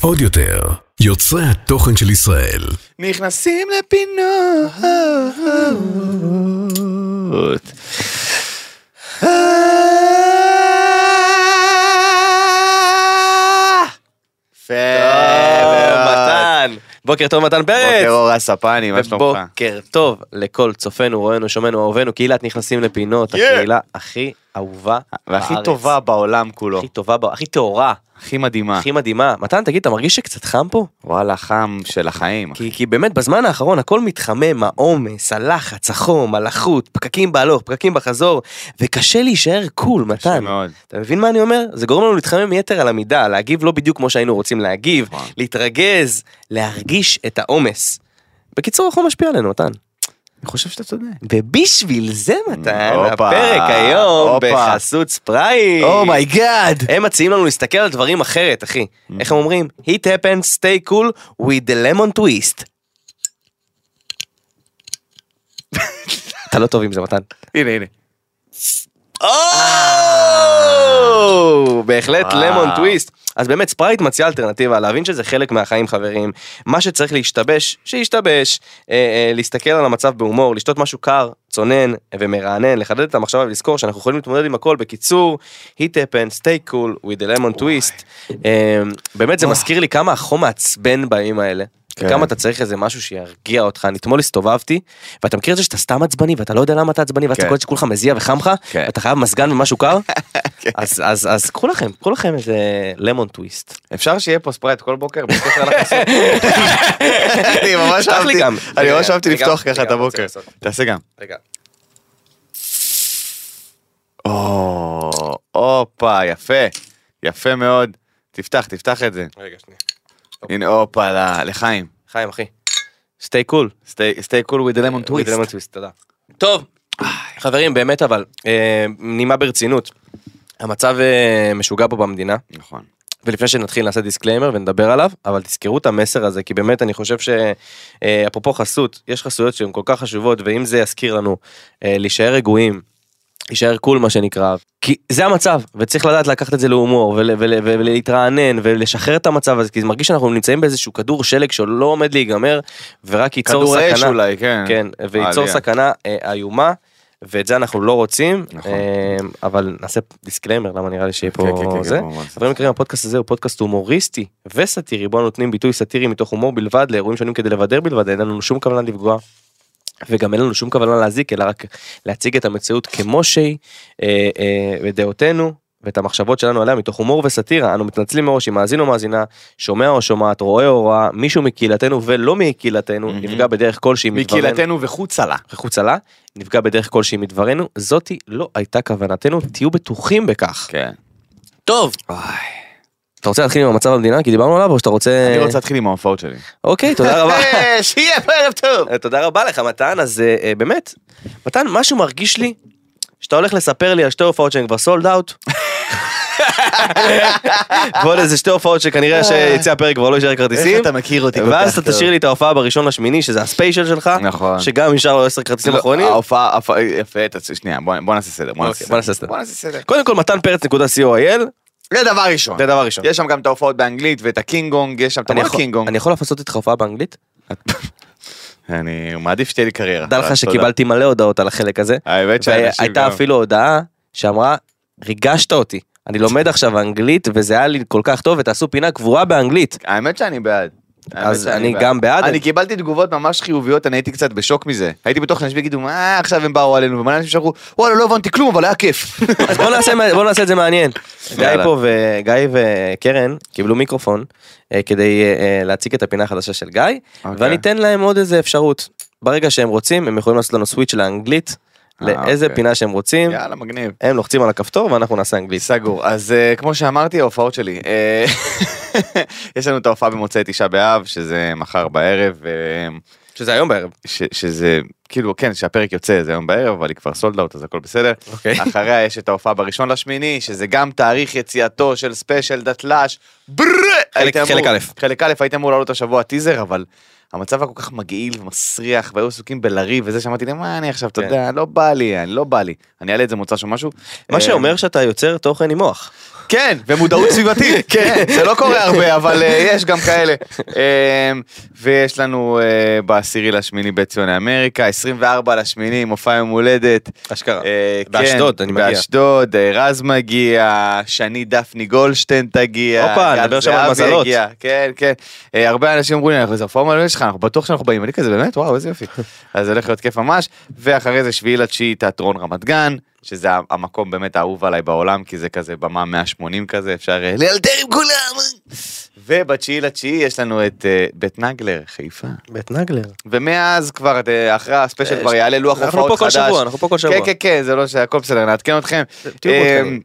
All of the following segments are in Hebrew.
עוד יותר, יוצרי התוכן של ישראל. נכנסים לפינות. יפה מאוד. מתן. בוקר טוב מתן פרץ. בוקר אור הספני, מה שלומך? ובוקר טוב לכל צופינו, רואינו, שומענו, אהובינו, קהילת נכנסים לפינות. הקהילה הכי אהובה והכי בארץ. טובה בעולם כולו. הכי טובה, הכי טהורה, הכי מדהימה. הכי מדהימה. מתן, תגיד, אתה מרגיש שקצת חם פה? וואלה, חם של החיים. כי, כי באמת בזמן האחרון הכל מתחמם, העומס, הלחץ, החום, הלחות, פקקים בהלוך, פקקים בחזור, וקשה להישאר קול, קשה מתן. מאוד. אתה מבין מה אני אומר? זה גורם לנו להתחמם יתר על המידה, להגיב לא בדיוק כמו שהיינו רוצים להגיב, נכון. להתרגז, להרגיש את העומס. בקיצור, החום משפיע עלינו, מתן. אני חושב שאתה צודק. ובשביל זה, מתן, הופה, הפרק היום הופה. בחסות ספרייט. Oh my God. הם מציעים לנו להסתכל על דברים אחרת, אחי. איך הם אומרים? It happens, stay cool with the lemon twist. אתה לא טוב עם זה, מתן. הנה, הנה. או! בהחלט וואו. Lemon twist. אז באמת ספרייט מציעה אלטרנטיבה, להבין שזה חלק מהחיים חברים. מה שצריך להשתבש, שישתבש. אה, אה, להסתכל על המצב בהומור, לשתות משהו קר, צונן ומרענן, לחדד את המחשבה ולזכור שאנחנו יכולים להתמודד עם הכל. בקיצור, hit happen, stay cool with the lemon twist. אה, באמת זה מזכיר לי כמה החום מעצבן בימים האלה. כן. וכמה אתה צריך איזה משהו שירגיע אותך. אני אתמול הסתובבתי, ואתה מכיר את זה שאתה סתם עצבני, ואתה לא יודע למה אתה עצבני, ואתה כן. קולט שכולך מזיע וחם לך, כן. ואתה חייב מזגן ומשהו קר, אז, אז, אז קחו לכם, קחו לכם איזה Lemon twist. אפשר שיהיה פה ספרייט כל בוקר בקשר לחסות? אני ממש אהבתי. אני ממש אהבתי לפתוח ככה את הבוקר. תעשה גם. רגע. או, הופה, יפה. יפה מאוד. תפתח, תפתח את זה. רגע, שנייה. הנה, הופה, לחיים. חיים אחי. Stay cool. stay cool with the lemon twist. Lemon twist, תודה. טוב, חברים, באמת אבל, אה, נימה ברצינות. המצב אה, משוגע פה במדינה. נכון. ולפני שנתחיל נעשה disclaimer ונדבר עליו, אבל תזכרו את המסר הזה, כי באמת אני חושב שאפרופו חסות, יש חסויות שהן כל כך חשובות, ואם זה יזכיר לנו אה, להישאר רגועים, להישאר cool מה שנקרא, כי זה המצב, וצריך לדעת לקחת את זה להומור, ול, ול, ול, ולהתרענן, ולשחרר את המצב הזה, כי זה מרגיש שאנחנו נמצאים באיזשהו כדור שלג שלא עומד להיגמר, ורק ייצור כדור סכנה. אש אולי, כן. כן, וייצור עלייה. סכנה אה, איומה. ואת זה אנחנו לא רוצים, נכון. אה, אבל נעשה disclaimer, למה נראה לי שיהיה פה כן, כן, כן, זה. כן, בוא. חברים יקרים, הפודקאסט הזה הוא פודקאסט הומוריסטי וסאטירי, בו נותנים ביטוי סאטירי מתוך הומור בלבד לאירועים שונים כדי לבדר בלבד, אין לנו שום כוונה לפגוע. וגם אין לנו שום כוונה להזיק, אלא רק להציג את המציאות כמו שהיא, אה, אה, ודעותינו, ואת המחשבות שלנו עליה מתוך הומור וסאטירה. אנו מתנצלים מראש אם מאזין או מאזינה, שומע או שומעת, רואה או רואה, מישהו מקהילתנו ולא מקהילתנו, מהמם. נפגע בדרך כלשהי מדברנו. מקהילתנו וחוצה לה. וחוצה לה, נפגע בדרך כלשהי מדברנו, זאתי לא הייתה כוונתנו, תהיו בטוחים בכך. כן. טוב, אתה רוצה להתחיל עם המצב במדינה כי דיברנו עליו או שאתה רוצה... אני רוצה להתחיל עם ההופעות שלי. אוקיי, תודה רבה. אה, שיהיה ערב טוב. אה, תודה רבה לך מתן, אז אה, באמת, מתן, משהו מרגיש לי שאתה הולך לספר לי על שתי הופעות שהן כבר סולד אאוט. ועוד איזה שתי הופעות שכנראה שיצא הפרק כבר לא יישאר כרטיסים. איך אתה מכיר אותי כל ואז כך אתה טוב. תשאיר לי את ההופעה בראשון לשמיני שזה הספיישל שלך. נכון. שגם נשאר לו 10 כרטיסים אחרונים. לא, ההופעה, ההופעה- יפה, שנייה, בוא. אוקיי, בוא נעשה סדר. בוא נעשה סדר. קודם כל מתן פרץ נקודה co.il זה דבר ראשון. זה דבר ראשון. יש שם גם את ההופעות באנגלית ואת הקינגונג, יש שם את אני המון יכול- קינגונג. אני יכול לעשות איתך הופעה באנגלית? אני מעדיף שתהיה לי קריירה. דע לך. שקיבלתי מלא הודעות על החלק הזה. האמת שאנשים והייתה גם- אפילו הודעה שאמרה, ריגשת אותי. אני לומד עכשיו אנגלית וזה היה לי כל כך טוב ותעשו פינה קבועה באנגלית. האמת שאני בעד. אז אני גם בעד. אני קיבלתי תגובות ממש חיוביות, אני הייתי קצת בשוק מזה. הייתי בטוח שאנשים יגידו, מה עכשיו הם באו עלינו, ומלא אנשים שאמרו, וואלה לא הבנתי כלום, אבל היה כיף. אז בוא נעשה, בוא נעשה את זה מעניין. גיא. פה וגיא וקרן קיבלו מיקרופון אה, כדי אה, אה, להציג את הפינה החדשה של גיא, אוקיי. ואני אתן להם עוד איזה אפשרות. ברגע שהם רוצים הם יכולים לעשות לנו סוויץ' לאנגלית, לאיזה אוקיי. פינה שהם רוצים, יאללה, מגניב. הם לוחצים על הכפתור ואנחנו נעשה אנגלית. סגור. אז אה, כמו שאמרתי, ההופעות שלי. אה, יש לנו את ההופעה במוצאי תשעה באב, שזה מחר בערב, אה, שזה היום בערב. ש- שזה, כאילו, כן, שהפרק יוצא, זה היום בערב, אבל היא כבר sold out, אז הכל בסדר. אוקיי. אחריה יש את ההופעה בראשון לשמיני, שזה גם תאריך יציאתו של ספיישל דתל"ש. חלק א'. חלק א', הייתי אמור לעלות השבוע טיזר, אבל המצב היה כל כך מגעיל ומסריח, והיו עסוקים בלריב וזה, שאמרתי להם, מה אני עכשיו, אתה כן. יודע, לא בא לי, אני לא בא לי. אני אעלה את זה מוצ"ש או משהו. מה אה, שאומר שאתה יוצר תוכן עם מוח. כן, ומודעות סביבתית, כן, זה לא קורה הרבה, אבל אה, יש גם כאלה. אה, ויש לנו אה, בעשירי לשמיני בית ציוני אמריקה, 24 לשמיני, מופע יום הולדת. אשכרה. אה, באשדוד, כן, אני מגיע. באשדוד, רז מגיע, שני דפני גולדשטיין תגיע. הופה, נדבר שם על מזלות. כן, כן. הרבה אנשים אמרו לי, זה הופעה מלא שלך, אנחנו בטוח שאנחנו באים. אני כזה, באמת? וואו, איזה יופי. אז זה הולך להיות כיף ממש. ואחרי זה שביעי לתשיעי תיאטרון רמת גן, שזה המקום באמת האהוב עליי בעולם, כי זה כזה במה 180 כזה, אפשר אה, לאלתר עם כולם. ובתשיעי לתשיעי יש לנו את אה, בית נגלר, חיפה. בית נגלר. ומאז כבר, אה, אחרי הספיישל כבר יעלה לוח אנחנו הופעות פה כל חדש. שבוע, אנחנו פה כל שבוע. כן, כן, כן, זה לא שהכל בסדר, נעדכן אתכם. מעודכנים.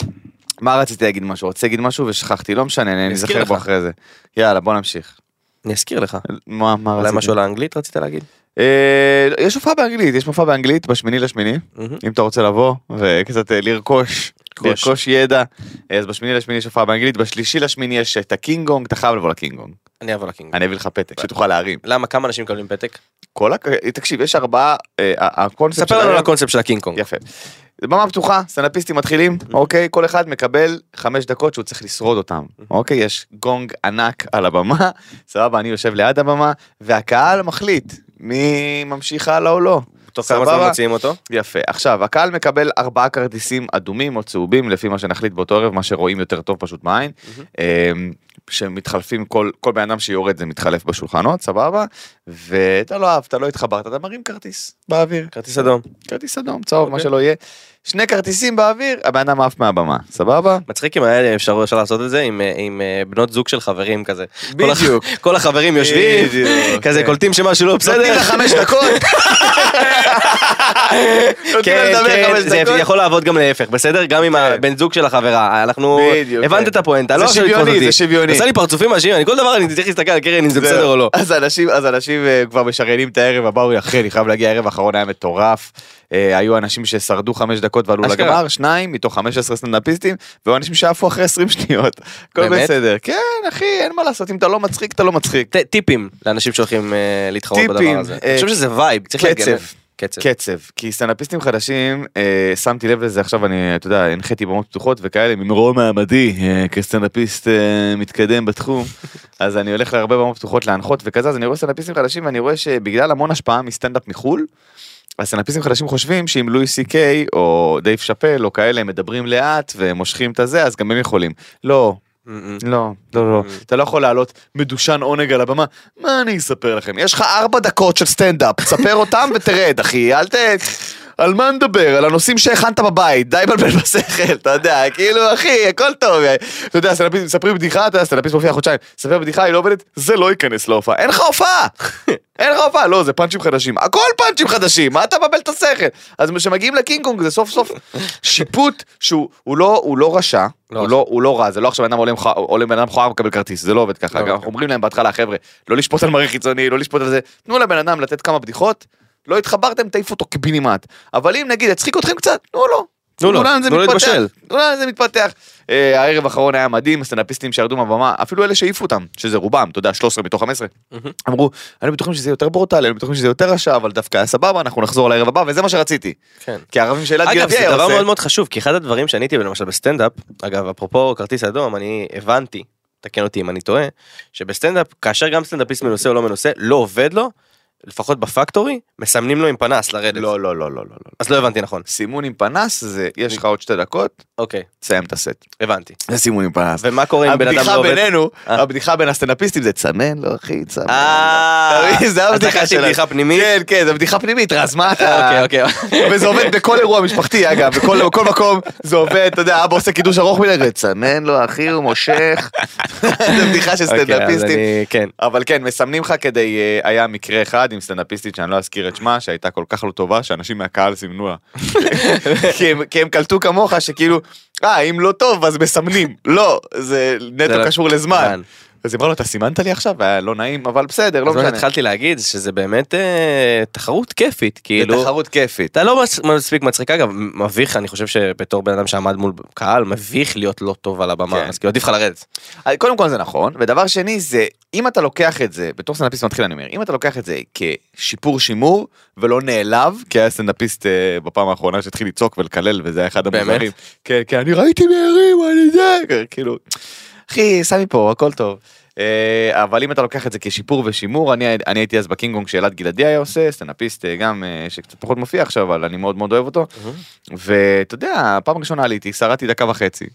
מה רציתי להגיד משהו? רוצה להגיד משהו ושכחתי, לא משנה, אני אזכר בו. אחרי זה. יאללה, בוא נמשיך. אני אזכיר לך. מה מה אולי רציתי? משהו על האנגלית רצית להגיד? אה, יש הופעה באנגלית, יש מופע באנגלית בשמיני לשמיני. אם אתה רוצה לבוא וקצת אה, לרכוש. לרכוש. ידע, אז בשמיני לשמיני יש הופעה באנגלית, בשלישי לשמיני יש את הקינג גונג, אתה חייב לבוא לקינג גונג, אני אבוא לקינג. אני אביא לך פתק שתוכל להרים. למה כמה אנשים מקבלים פתק? כל הק... תקשיב, יש ארבעה, אה, הקונספט ספר לנו על הקונספט של הקינג גונג. יפה. במה פתוחה, סטנדאפיסטים מתחילים, אוקיי? כל אחד מקבל חמש דקות שהוא צריך לשרוד אותם, אוקיי? יש גונג ענק על הבמה, סבבה, אני יושב ליד הבמה, והקהל מחליט מי ממשיך הלאה או לא. תוך כמה זמן? מוציאים אותו? יפה. עכשיו, הקהל מקבל ארבעה כרטיסים אדומים או צהובים, לפי מה שנחליט באותו ערב, מה שרואים יותר טוב פשוט בעין. אמ, שמתחלפים, כל, כל בן אדם שיורד זה מתחלף בשולחנות, סבבה? ואתה לא אהבת, לא התחברת, אתה מרים כרטיס באוויר. כרטיס אדום. כרטיס אדום, צהוב, מה אוקיי. שלא יהיה. שני כרטיסים באוויר, הבן אדם עף מהבמה, סבבה? מצחיק אם היה אפשר אפשר לעשות את זה עם, אה, עם אה, בנות זוג של חברים כזה. בדיוק. כל החברים יושבים, כזה כן. קולטים שמשהו לא בסדר. נותנים לה חמש דקות. כן, לדבר כן, חמש זה. יכול לעבוד גם להפך, בסדר? גם עם כן. הבן זוג של החברה, אנחנו... בדיוק, הבנת כן. את הפואנטה, זה לא עכשיו שוויוני. זה שוויוני. עשה לי פרצופים מאשים, אני כל דבר אני צריך להסתכל על קרן אם זה. בסדר או לא. אז אנשים, אה, כבר משריינים את הערב הבא, הוא אחרי, אני חייב להגיע, הערב האחרון היה מטורף. אה, היו אנשים ששרדו חמש דקות ועלו. לגמר, שניים מתוך 15 סטנדאפיסטים, והיו אנשים שעפו אחרי 20 שניות. הכל? בסדר. כן, אחי, אין מה לעשות, אם אתה לא מצחיק, אתה לא מצחיק. טיפים לאנשים שהולכים אה, להתחרות בדבר הזה. אני חושב שזה vibe, צריך. להגן. קצב. קצב, כי סטנדאפיסטים חדשים, אה, שמתי לב לזה עכשיו, אני, אתה יודע, הנחיתי במות פתוחות וכאלה, ממרום מעמדי, אה, כסטנדאפיסט אה, מתקדם בתחום, אז אני הולך להרבה במות פתוחות להנחות וכזה, אז אני רואה סטנדאפיסטים חדשים ואני רואה שבגלל המון השפעה מסטנדאפ מחול, הסטנדאפיסטים חדשים חושבים שאם לואי סי קיי או דייב שאפל או כאלה הם מדברים לאט ומושכים את הזה, אז גם הם יכולים. לא. לא, לא, לא, אתה לא יכול לעלות מדושן עונג על הבמה, מה אני אספר לכם? יש לך ארבע דקות של סטנדאפ, תספר אותם ותרד, אחי, אל ת... על מה נדבר? על הנושאים שהכנת בבית, די לבלבל בשכל, אתה יודע, כאילו, אחי, הכל טוב. אתה יודע, מספרים בדיחה, אתה יודע, סטנדאפיסט מופיע חודשיים, ספר בדיחה, היא לא עובדת, זה לא ייכנס להופעה. אין לך הופעה! אין לך הופעה, לא, זה פאנצ'ים חדשים. הכל פאנצ'ים חדשים, מה אתה מבלבל את השכל? אז כשמגיעים לקינג קונג זה סוף סוף שיפוט שהוא הוא לא, הוא לא רשע, לא הוא. לא, הוא לא רע, זה לא עכשיו בן אדם עולה בן אדם מכוער ומקבל כרטיס, זה לא עובד ככה. אנחנו אומרים להם בהתחלה, חבר'ה, לא לשפוט על מראה חיצוני, לא לשפוט על זה, תנו לבן אדם לתת כמה בדיחות, לא התחברתם, תעיף אותו קיבינימט. אבל אם נגיד יצחיק אתכם קצת, תנו לו. תנו לו, תנו לו להתבשל. תנו לאן זה מתפתח. אה, הערב האחרון היה מדהים, הסטנדאפיסטים שירדו מהבמה, אפילו אלה שהעיפו אותם, שזה רובם, אתה יודע, 13 מתוך 15, אמרו, היינו בטוחים שזה יותר ברוטלי, היינו בטוחים שזה יותר רשע, אבל דווקא היה סבבה, אנחנו נחזור לערב הבא, וזה מה שרציתי. כן. כי הערבים שאלעד גיל אגב, זה דבר מאוד מאוד חשוב, כי אחד הדברים שאני הייתי למשל בסטנדאפ, אגב, אפרופו כרטיס אדום, אני הבנתי, תקן אותי אם אני טועה, שבסטנדאפ, כאשר גם סטנדאפיסט מנוסה או לא מנוסה, לא עובד לו, לפחות בפקטורי, מסמנים לו עם פנס לרדת. לא, לא, לא, לא, לא. לא. אז לא הבנתי נכון. סימון עם פנס זה, יש לך עוד שתי דקות, אוקיי, תסיים את הסט. הבנתי. זה סימון עם פנס. ומה קורה אם בן אדם לא הבדיחה עובד? בינינו, אה. הבדיחה בין הסטנדאפיסטים זה סמן לו אחי, סמן. אה, אתה מבין? זה אז הבדיחה לקחתי שלנו. בדיחה פנימית? כן, כן, זה בדיחה פנימית, רז, מה אתה... אוקיי, אוקיי. וזה עובד בכל אירוע משפחתי אגב, בכל בכל מקום זה עובד, אתה יודע, אבא עושה קידוש ארוך מדי, סמן לו אחי, הוא מושך. זה בדיחה של אוקיי, אז סטנדאפיסטים. אני- כן. אבל כן, מסמנים לך כדי, אה, היה מקרה אחד עם סטנדאפיסטית שאני לא אזכיר את שמה, שהייתה כל כך לא טובה, שאנשים מהקהל סימנו לה. כי הם- כי הם קלטו כמוך שכאילו, אה, אם לא טוב אז מסמנים. לא, זה נטו לא- קשור לזמן. אז אמרה לו, אתה סימנת לי עכשיו? היה לא נעים, אבל בסדר, לא משנה. שהתחלתי להגיד שזה באמת אה, תחרות כיפית, זה כאילו. תחרות כיפית. אתה לא מס- מספיק מצחיק אגב מביך אני חושב שבתור בן אדם שעמד מול קהל מביך להיות לא טוב על הבמה כן. אז כאילו עדיף לך לרדת. אה, קודם כל זה נכון, ודבר שני זה, אם אתה לוקח את זה, בתור סטנדאפיסט מתחיל אני אומר, אם אתה לוקח את זה כשיפור שימור ולא נעלב, כי היה סטנדאפיסט אה, בפעם האחרונה שהתחיל לצעוק ולקלל וזה היה אחד באמת? המוזרים. כן, כן, אני ראיתי מהרים, אני זה, כאילו, אחי, סמי פה, הכל טוב. אה, אבל אם אתה לוקח את זה כשיפור ושימור, אני, אני הייתי אז בקינג גונג שאלעד גלעדי היה עושה, סטנדאפיסט אה, גם אה, שקצת פחות מופיע עכשיו, אבל אני מאוד מאוד אוהב אותו. ואתה יודע, פעם ראשונה עליתי, שרדתי דקה וחצי.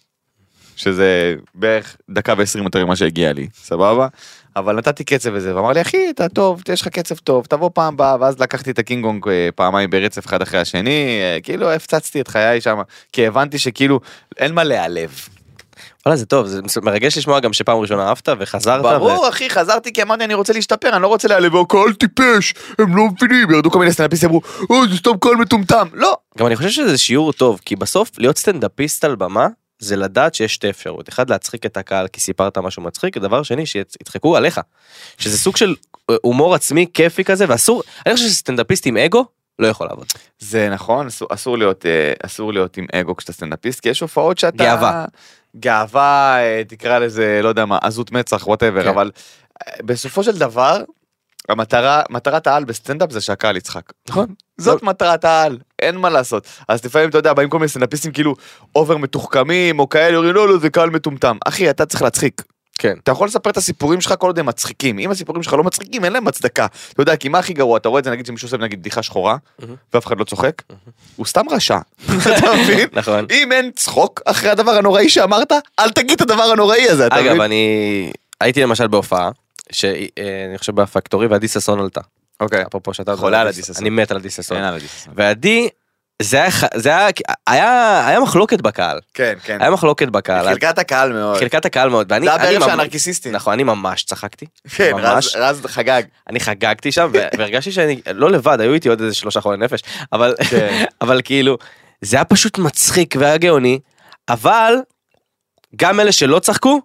שזה בערך דקה ועשרים יותר ממה שהגיע לי, סבבה? אבל נתתי קצב וזה, ואמר לי, אחי, אתה טוב, יש לך קצב טוב, תבוא פעם הבאה, ואז לקחתי את הקינגונג פעמיים ברצף אחד אחרי השני, כאילו הפצצתי את חיי שם, כי הבנתי שכאילו אין מה להיעלב. וואלה זה טוב זה מרגש לשמוע גם שפעם ראשונה אהבת וחזרת. ברור, אחי, חזרתי כי אמרתי, אני רוצה להשתפר, אני לא רוצה להיעלב, הקהל טיפש, הם לא מבינים, ירדו כל מיני סטנדאפיסטים, אמרו, אוי, זה סתם קהל מטומטם, לא. גם אני חושב שזה שיעור טוב כי בסוף להיות סטנדאפיסט על במה זה לדעת שיש שתי אפשרויות אחד להצחיק את הקהל כי סיפרת משהו מצחיק דבר שני שיצחקו עליך. שזה סוג של אה, הומור עצמי כיפי כזה ואסור אני חושב שסטנדאפיסט עם אגו לא יכול לעבוד. זה נכון, אסור, אסור להיות אה, אסור להיות עם אגו כשאתה סטנדאפיסט, כי יש הופעות שאתה... גאווה. גאווה, אה, תקרא לזה, לא יודע מה, עזות מצח, whatever, כן. אבל אה, בסופו של דבר, המטרה, מטרת העל בסטנדאפ זה שהקהל יצחק. נכון. זאת מטרת העל, אין מה לעשות. אז לפעמים, אתה יודע, באים כל מיני סטנדאפיסטים כאילו אובר מתוחכמים, או כאלה, אומרים, לא, לא, זה קהל מטומטם. אחי, אתה צריך להצחיק. כן. אתה יכול לספר את הסיפורים שלך כל עוד הם מצחיקים. אם הסיפורים שלך לא מצחיקים, אין להם הצדקה. אתה יודע, כי מה הכי גרוע? אתה רואה את זה, נגיד שמישהו עושה נגיד בדיחה שחורה. ואף אחד לא צוחק, הוא סתם רשע. אתה מבין? נכון. אם אין צחוק אחרי הדבר הנוראי שאמרת, אל תגיד את הדבר הנוראי הזה, אתה אגב מבין? אני הייתי למשל בהופעה שאני חושב בפקטורי ועדי ששון עלתה. אוקיי. אפרופו שאתה חולה על עדי ששון. אני מת על עדי ששון. אין על הדיסס. ועדי זה היה זה היה היה היה מחלוקת בקהל כן, כן. היה מחלוקת בקהל חלקת הקהל מאוד. חלקת הקהל מאוד ואני זה הבערב של הנרקיסיסטים. נכון אני ממש צחקתי כן, ממש. רז- רז חגג. אני חגגתי שם והרגשתי שאני לא לבד היו איתי עוד איזה שלושה חולי נפש אבל כן. אבל כאילו זה היה פשוט מצחיק והיה גאוני אבל גם אלה שלא צחקו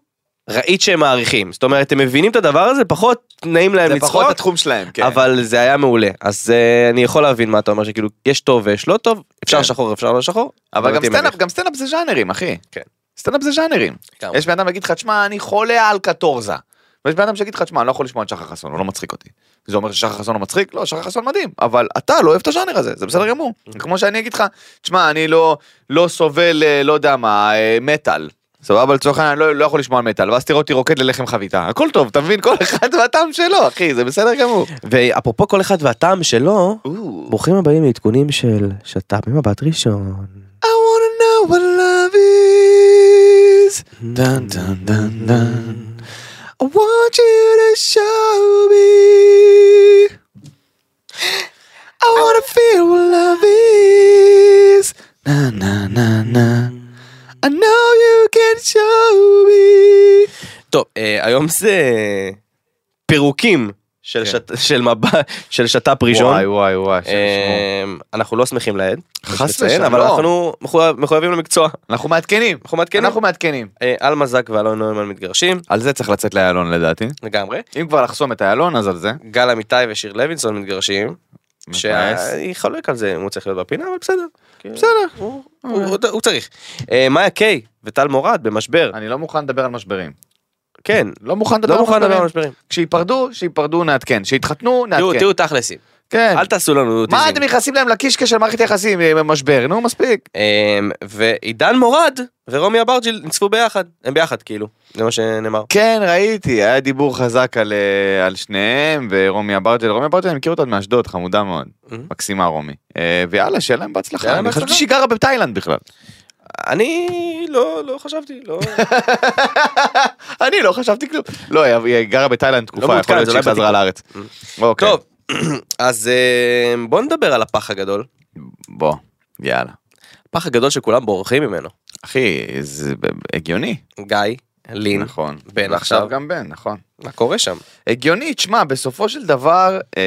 ראית שהם מעריכים זאת אומרת הם מבינים את הדבר הזה פחות נעים להם זה לצחוק פחות התחום שלהם, כן. אבל זה היה מעולה אז אה, אני יכול להבין מה אתה אומר שכאילו יש טוב ויש לא טוב אפשר כן. שחור אפשר לא שחור אבל גם סטנדאפ. גם סטנדאפ זה ז'אנרים, אחי. כן. סטנדאפ זה ז'אנרים. יש בן אדם יגיד לך, תשמע, אני חולה על קטורזה. ויש בן אדם שיגיד לך, תשמע, אני לא יכול לשמוע את שחר חסון, הוא לא מצחיק אותי. זה אומר ששחר חסון לא מצחיק? לא, שחר חסון מדהים, אבל אתה לא אוהב את הז'אנר הזה, זה בסדר גמור. כמו שאני אגיד לך, תשמע, אני לא, לא סובל, אה, לא יודע מה, אה, מטאל. סבבה, לצורך העניין, אני לא, לא יכול לשמוע מטאל, ואז תראה אותי רוקד ללחם חביתה. הכל טוב, אתה מבין? כל אחד והטעם שלו, אחי, זה בסדר גמור. ואפרופו כל אחד והטעם שלו ברוכים הבאים לעדכונים של שת"פ ממבט ראשון. I wanna know what love is. Dun, dun, dun, dun. I want you to show me. I wanna feel what love is. Na na na na. I know you can show me. טוב אה, היום זה פירוקים של כן. שת- של מבט של שת"פ ראשון. וואי וואי וואי. אה, אנחנו לא שמחים לעד. חס לציין, אבל ושלום. אנחנו מחויב- מחויבים למקצוע. אנחנו מעדכנים. אנחנו מעדכנים. אנחנו מעדכנים. אה, אלמה זק ואלון נוימן מתגרשים על זה צריך לצאת לאיילון לדעתי. לגמרי. אם כבר לחסום את איילון אז על זה. גל אמיתי ושיר לוינסון מתגרשים. שאני חולק על זה אם הוא צריך להיות בפינה אבל בסדר. בסדר. הוא- הוא צריך. אה, מאיה קיי וטל מורד במשבר. אני לא מוכן לדבר על משברים. כן. לא מוכן לדבר לא על משברים. כשיפרדו, שיפרדו נעדכן. שיתחתנו, נעדכן. תראו תכלסים. כן. אל תעשו לנו מה טיזים. אתם נכנסים להם לקישקע של מערכת יחסים עם משבר? נו, מספיק. אמ, ועידן מורד ורומי אברג'יל ניצפו ביחד הם ביחד כאילו זה מה שנאמר. כן, ראיתי, היה דיבור חזק על, אה, על שניהם, ורומי אברג'ל, רומי אברג'ל, אני מכיר אותה מאשדוד, חמודה מאוד. מהמם. מקסימה רומי. אה, ויאללה, שיהיה להם בהצלחה. אני חשבתי. שהיא גרה בתאילנד בכלל. אני לא לא חשבתי לא אני לא חשבתי כלום. לא, היא- גרה בתאילנד תקופה, מעודכן, יכול להיות שהיא חזרה לארץ. אוקיי. טוב אז אמ, בוא נדבר על הפח הגדול בוא, יאללה. הפח הגדול שכולם בורחים ממנו אחי, זה הגיוני. גיא לין, נכון. בן ועכשיו עכשיו. גם בן, נכון. מה קורה שם? הגיוני, תשמע, בסופו של דבר, אה,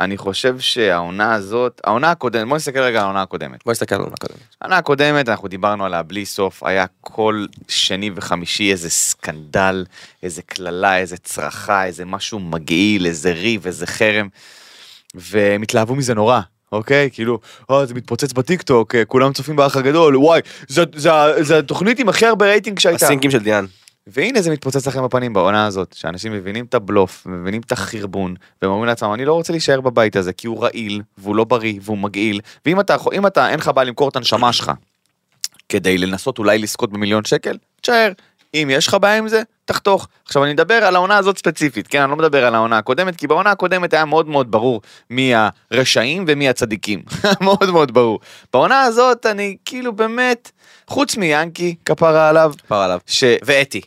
אני חושב שהעונה הזאת, העונה הקודמת, בוא נסתכל רגע על העונה הקודמת. בוא נסתכל על העונה הקודמת. העונה הקודמת, אנחנו דיברנו עליה בלי סוף, היה כל שני וחמישי איזה סקנדל, איזה קללה, איזה צרחה, איזה משהו מגעיל, איזה ריב, איזה חרם, והם התלהבו מזה נורא. אוקיי? כאילו, אה, זה מתפוצץ בטיקטוק, אה, כולם צופים באח הגדול, וואי, זה התוכנית עם הכי הרבה רייטינג שהייתה. הסינקים של דיאן. והנה זה מתפוצץ לכם בפנים בעונה הזאת, שאנשים מבינים את הבלוף, מבינים את החרבון, והם אומרים לעצמם, אני לא רוצה להישאר בבית הזה, כי הוא רעיל, והוא לא בריא, והוא מגעיל, ואם אתה, אם אתה, אין לך בעיה למכור את הנשמה שלך, כדי לנסות אולי לזכות במיליון שקל, תשאר. אם יש לך בעיה עם זה, תחתוך. עכשיו אני מדבר על העונה הזאת ספציפית, כן? אני לא מדבר על העונה הקודמת, כי בעונה הקודמת היה מאוד מאוד ברור מי הרשעים ומי הצדיקים. מאוד מאוד ברור. בעונה הזאת אני כאילו באמת, חוץ מיאנקי, כפרה עליו, פר עליו. ש... ואתי.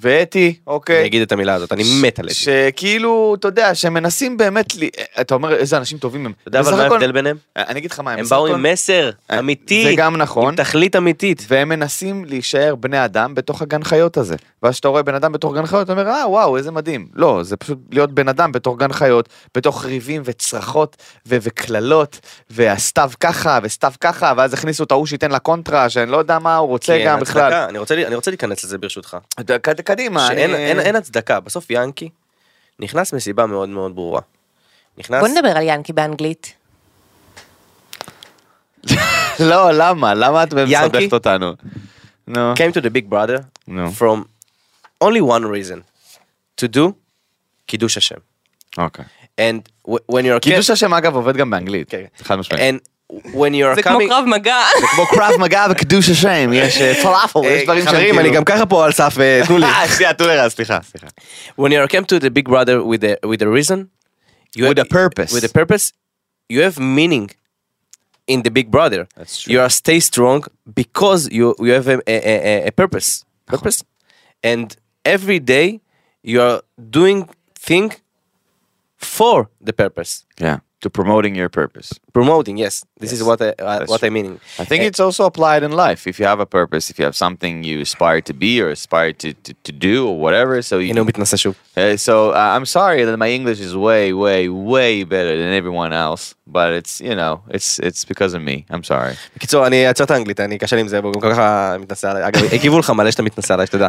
ואתי, אוקיי. אני אגיד את המילה הזאת, אני מת על אתי. שכאילו, אתה יודע, שמנסים באמת, לי... אתה אומר איזה אנשים טובים הם. אתה יודע אבל מה ההבדל ביניהם? אני אגיד לך מה הם. הם באו עם מסר אה, אמיתי. זה גם נכון. עם תכלית אמיתית. והם מנסים להישאר בני אדם בתוך הגן חיות הזה. ואז כשאתה רואה בן אדם בתוך גן חיות, אתה אומר, אה, וואו, איזה מדהים. לא, זה פשוט להיות בן אדם בתוך גן חיות, בתוך ריבים וצרחות וקללות, והסתיו ככה וסתיו ככה, ואז הכניסו את ההוא שייתן לה קונטרה, שאני לא יודע מה הוא רוצה כי גם בכלל. אני רוצה להיכנס לזה ברשותך. קדימה. שאין אני- אין- אין הצדקה. בסוף ינקי נכנס מסיבה מאוד מאוד ברורה. נכנס... בוא נדבר על ינקי באנגלית. לא, למה? למה את? מסבכת אותנו? נו, came to the big brother נו, from only one reason. to do קידוש השם. אוקיי. and wh- when you're קידוש השם אגב עובד גם באנגלית. כן. חד משמעית. and when you're זה כמו coming קרב מגע. זה כמו קרב מגע וקידוש השם, יש אה, פלאפל, יש דברים שהם חברים, אני גם ככה פה על סף, אה, תנו לי. אה, שנייה, תנו לי רגע, סליחה, סליחה. when you come to the big brother with a with a reason you With a purpose. with a purpose you have meaning in the big brother That's true. you are stay strong because you you have a, a, a, a purpose purpose and every day you are doing thing for the purpose Yeah, to promoting your purpose. promoting yes this is Yes, what I, uh, that's what true. I meaning I think Eh, it's also applied in life. If you have a purpose, if you have something you aspire to be or aspire to, to, to do or whatever, so you הנה הוא מתנשא שוב Uh, so uh, I'm sorry that my English is way, way, way better than everyone else, but it's you know it's it's because of me. I'm sorry. בקיצור אני אעצור את האנגלית אני קשה לי עם זה והוא גם ככה מתנשא עליי אגב הגיבו לך מלא שאתה מתנשא עליי שתדע.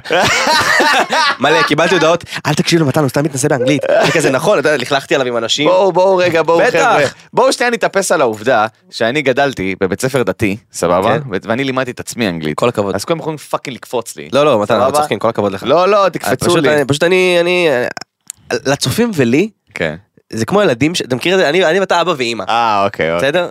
מלא קיבלתי הודעות אל תקשיב למתן הוא סתם מתנשא באנגלית. אני כזה נכון אתה יודע, לכלכתי עליו עם אנשים. בואו בואו רגע בואו בטח. חבר'ה בואו שנייה נתאפס על העובדה שאני גדלתי בבית ספר דתי סבבה כן. ואני לימדתי את עצמי אנגלית כל הכבוד. אז כולם יכולים פאקינג לקפוץ לי לא לא מתן אנחנו? צוחקים כל הכבוד לך. לא לא תקפצו לי פשוט אני אני לצופים ולי כן זה כמו ילדים אתה מכיר את זה אני ואתה אבא ואימא אה אוקיי אוקיי. בסדר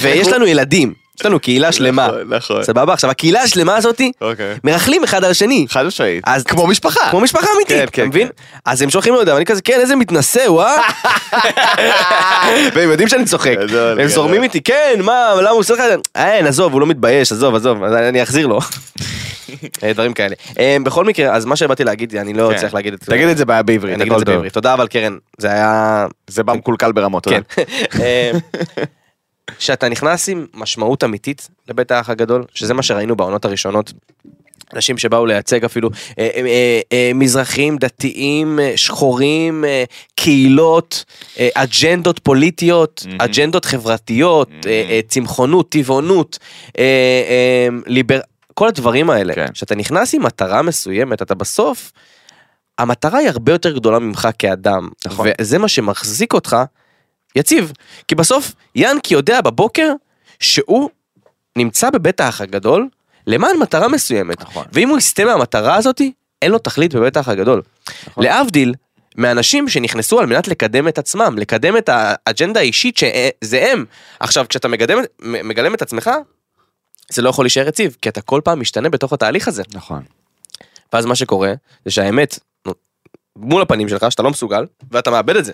ויש לנו ילדים יש לנו קהילה שלמה נכון, נכון סבבה עכשיו הקהילה השלמה הזאתי אוקיי מרכלים אחד על השני. חד משמעית כמו משפחה כמו משפחה כן, אמיתית, כן, אתה מבין? כן. אז הם שולחים לי הודעה, ואני כזה, כן, איזה מתנשא, הוא אה? והם יודעים שאני צוחק. הם. זורמים איתי, כן, מה, למה הוא עושה לך? את זה?" אה, אין, עזוב, הוא לא מתבייש, עזוב, עזוב, אני אחזיר לו. אה, דברים כאלה. אה, בכל מקרה, אז מה שבאתי להגיד, אני לא כן. צריך להגיד את זה. תגיד את זה בעברית הכל את זה טוב. בעברית. תודה אבל קרן, זה היה... זה בא מקולקל ברמות תודה. כן. שאתה נכנס עם משמעות אמיתית לבית האח הגדול, שזה מה שראינו בעונות הראשונות. אנשים שבאו לייצג אפילו אה, אה, אה, אה, מזרחים, דתיים, אה, שחורים, אה, קהילות, אה, אג'נדות פוליטיות, מהמם. אג'נדות חברתיות, אה, אה, צמחונות, טבעונות, אה, אה, ליבר... כל הדברים האלה. כן. כשאתה נכנס עם מטרה מסוימת, אתה בסוף, המטרה היא הרבה יותר גדולה ממך כאדם. נכון. וזה מה שמחזיק אותך יציב. כי בסוף ינקי יודע בבוקר שהוא נמצא בבית האח הגדול למען מטרה מסוימת. נכון. ואם הוא יסטה מהמטרה הזאתי, אין לו תכלית בבית האח הגדול. נכון. להבדיל מאנשים שנכנסו על מנת לקדם את עצמם, לקדם את האג'נדה האישית שזה הם. עכשיו, כשאתה מגדם, מגלם את עצמך, זה לא יכול להישאר יציב, כי אתה כל פעם משתנה בתוך התהליך הזה. נכון. ואז מה שקורה, זה שהאמת, מול הפנים שלך, שאתה לא מסוגל, ואתה מאבד את זה.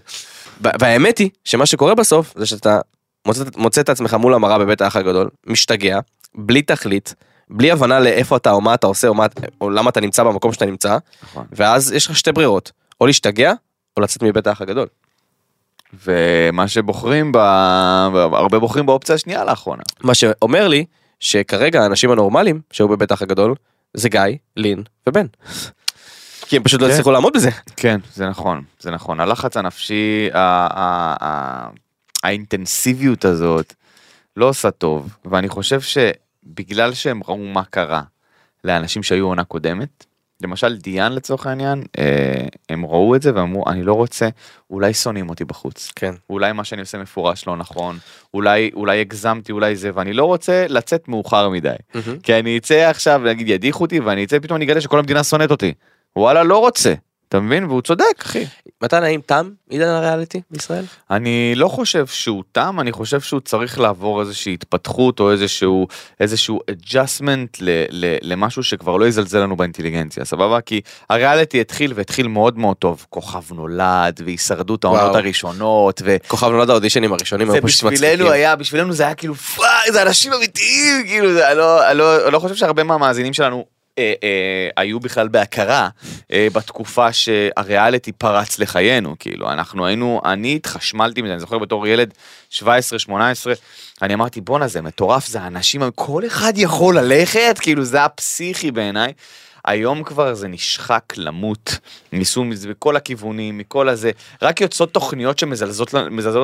וה- והאמת היא, שמה שקורה בסוף, זה שאתה מוצא, מוצא את עצמך מול המראה בבית האח הגדול, משתגע, בלי תכלית, בלי הבנה לאיפה אתה, או מה אתה עושה, או, מה, או למה אתה נמצא במקום שאתה נמצא, נכון. ואז יש לך שתי ברירות, או להשתגע, או לצאת מבית האח הגדול. ומה שבוחרים, ב... הרבה בוחרים באופציה השנייה לאחרונה. מה שאומר לי, שכרגע האנשים הנורמליים שהיו בבית האח הגדול, זה גיא, לין ובן. כי הם פשוט לא כן. הצליחו לעמוד בזה. כן, זה נכון, זה נכון. הלחץ הנפשי, האינטנסיביות הזאת לא עושה טוב, ואני חושב שבגלל שהם ראו מה קרה לאנשים שהיו עונה קודמת, למשל דיאן לצורך העניין, אה, הם ראו את זה ואמרו, אני לא רוצה, אולי שונאים אותי בחוץ. כן. אולי מה שאני עושה מפורש לא נכון, אולי, אולי הגזמתי, אולי זה, ואני לא רוצה לצאת מאוחר מדי. כי אני אצא עכשיו, נגיד ידיחו אותי, ואני אצא פתאום אני אגלה שכל המדינה שונאת אותי. וואלה, לא רוצה. אתה מבין? והוא צודק, אחי. מתן, האם תם עידן הריאליטי בישראל? אני לא חושב שהוא תם, אני חושב שהוא צריך לעבור איזושהי התפתחות או איזשהו, איזשהו adjustment ל, ל, למשהו שכבר לא יזלזל לנו באינטליגנציה, סבבה? כי הריאליטי התחיל והתחיל מאוד מאוד טוב. כוכב נולד והישרדות העונות. הראשונות. ו... כוכב נולד האודישנים הראשונים היו פשוט מצחיקים. בשבילנו היה, בשבילנו זה היה כאילו fuck, זה אנשים אמיתיים, כאילו, זה, אני לא, אני לא, אני לא חושב שהרבה מהמאזינים שלנו אה, אה, היו בכלל בהכרה אה, בתקופה שהריאליטי פרץ לחיינו, כאילו, אנחנו היינו, אני התחשמלתי מזה, אני זוכר בתור ילד 17-18, אני אמרתי בואנה זה מטורף, זה אנשים, כל אחד יכול ללכת, כאילו זה היה פסיכי בעיניי. היום כבר זה נשחק למות, ניסו מזה בכל הכיוונים, מכל הזה, רק יוצאות תוכניות שמזלזלות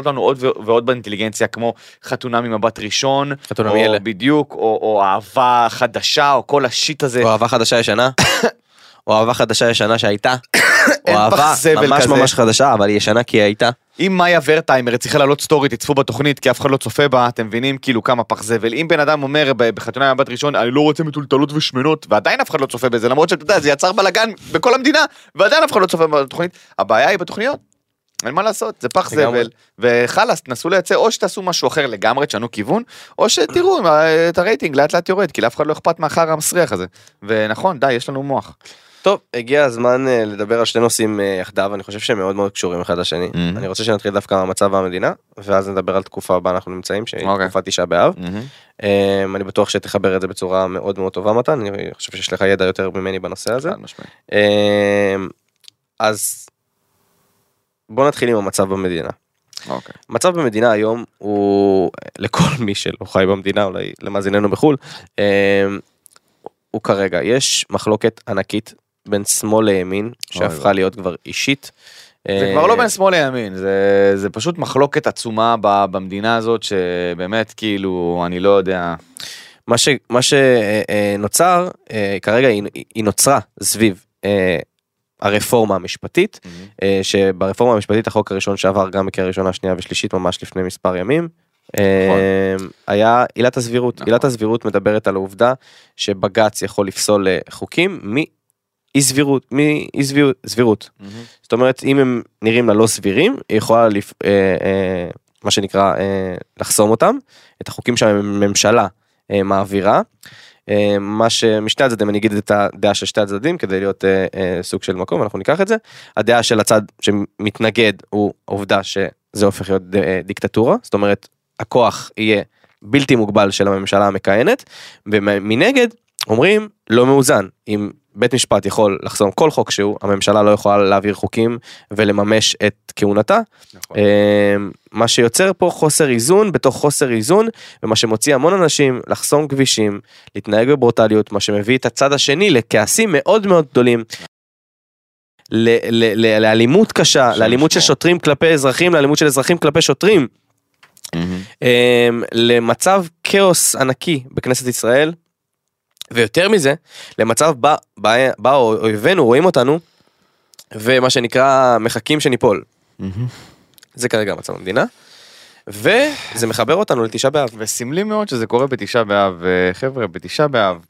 לנו- עוד ועוד באינטליגנציה, כמו חתונה ממבט ראשון, חתונה או מילד. בדיוק, או, או אהבה חדשה, או כל השיט הזה. או אהבה חדשה ישנה. או אהבה חדשה ישנה שהייתה. או אהבה ממש כזה. ממש חדשה אבל היא ישנה כי היא הייתה. אם מאיה ורטהיימר צריכה לעלות סטורי, תצפו בתוכנית, כי אף אחד לא צופה בה, אתם מבינים כאילו כמה פח זבל. אם בן אדם אומר בחתונה ממבט ראשון, אני לא רוצה מטולטלות ושמנות, ועדיין אף אחד לא צופה בזה, למרות שאתה יודע, זה יצר בלאגן בכל המדינה, ועדיין אף אחד לא צופה בתוכנית. הבעיה היא בתוכניות. אין מה לעשות, זה פח. זבל, וחלאס, תנסו לייצר, או שתעשו משהו אחר לגמרי, תשנו כיוון, או שתראו את הרייטינג לאט לאט יורד, כי לאף אחד לא אכפת מהחרא המסריח הזה. ונכון, די, יש לנו מוח. טוב הגיע הזמן אה, לדבר על שני נושאים אה, יחדיו אני חושב שהם מאוד מאוד קשורים אחד לשני. Mhm. אני רוצה שנתחיל דווקא מהמצב המדינה ואז נדבר על תקופה בה אנחנו נמצאים שהיא אוקיי. תקופת תשעה באב. אה, אני בטוח שתחבר את זה בצורה מאוד מאוד טובה מתן אני חושב שיש לך ידע יותר ממני בנושא הזה. אה, אז בוא נתחיל עם המצב במדינה. אוקיי. המצב במדינה היום הוא לכל מי שלא חי במדינה אולי למאזיננו בחו"ל אה, הוא כרגע יש מחלוקת ענקית בין שמאל לימין שהפכה. להיות כבר אישית. זה אה, כבר לא בין שמאל לימין, זה, זה פשוט מחלוקת עצומה ב- במדינה הזאת, שבאמת כאילו, אני לא יודע. מה ש- מה שנוצר אה, כרגע היא היא נוצרה סביב אה, הרפורמה המשפטית אה, שברפורמה המשפטית החוק הראשון שעבר גם בקריאה ראשונה שנייה ושלישית ממש לפני מספר ימים. אה, היה עילת הסבירות נכון. עילת הסבירות מדברת על העובדה שבג"ץ יכול לפסול אה, חוקים מאי סבירות מאי סבירות. סבירות זאת אומרת אם הם נראים לה לא סבירים היא יכולה לפ... אה, אה, מה שנקרא אה, לחסום אותם. את החוקים שהממשלה אה, מעבירה. אה, מה שמשני הצדדים אני אגיד את הדעה של שתי הצדדים כדי להיות אה, אה, סוג של מקום אנחנו ניקח את זה. הדעה של הצד שמתנגד הוא העובדה שזה הופך להיות אה, דיקטטורה. זאת אומרת הכוח יהיה בלתי מוגבל של הממשלה המכהנת ומנגד אומרים לא מאוזן. אם בית משפט יכול לחסום כל חוק שהוא הממשלה לא יכולה להעביר חוקים ולממש את כהונתה נכון. אה, מה שיוצר פה חוסר איזון בתוך חוסר איזון ומה שמוציא המון אנשים לחסום כבישים להתנהג בברוטליות מה שמביא את הצד השני לכעסים מאוד מאוד גדולים. ל- ל- ל- לאלימות קשה לאלימות של. שוטרים כלפי אזרחים לאלימות של אזרחים כלפי שוטרים אה, למצב כאוס ענקי בכנסת ישראל ויותר מזה למצב בה, בה, בה אויבינו רואים אותנו ומה שנקרא מחכים שניפול זה כרגע המצב במדינה. וזה מחבר אותנו לתשעה באב. וסמלי מאוד שזה קורה בתשעה באב, אה, חבר'ה, בתשעה באב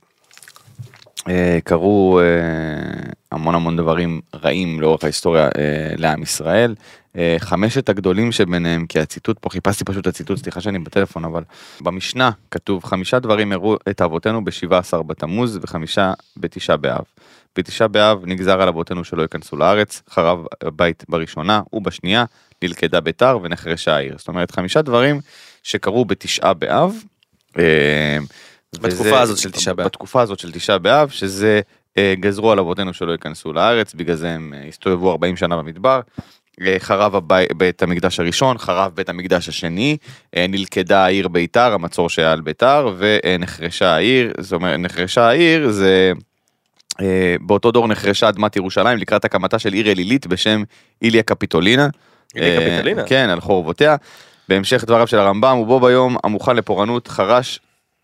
אה, קרו אה, המון המון דברים רעים לאורך ההיסטוריה לעם ישראל. אה, חמשת הגדולים שביניהם, כי הציטוט פה, חיפשתי פשוט את הציטוט, סליחה שאני בטלפון, אבל במשנה כתוב חמישה דברים הראו את אבותינו ב-17 בתמוז וחמישה בתשעה באב. בתשעה באב נגזר על אבותינו שלא ייכנסו לארץ, חרב הבית בראשונה ובשנייה נלכדה ביתר ונחרשה העיר. זאת אומרת חמישה דברים שקרו בתשעה באב. אה, בתקופה וזה- הזאת של תשעה באב. בתקופה הזאת של תשעה באב, שזה אה, גזרו על אבותינו שלא ייכנסו לארץ, בגלל זה הם הסתובבו 40 שנה במדבר. אה, חרב הבי- בית המקדש הראשון, חרב בית המקדש השני, אה, נלכדה העיר ביתר, המצור שהיה על ביתר, ונחרשה העיר, זאת אומרת, נחרשה העיר זה אה, באותו דור נחרשה אדמת ירושלים לקראת הקמתה של עיר אלילית בשם איליה קפיטולינה. איליה קפיטולינה? כן, על חורבותיה. בהמשך דבריו של הרמב"ם, ובו ביום המוכן לפורענות חרש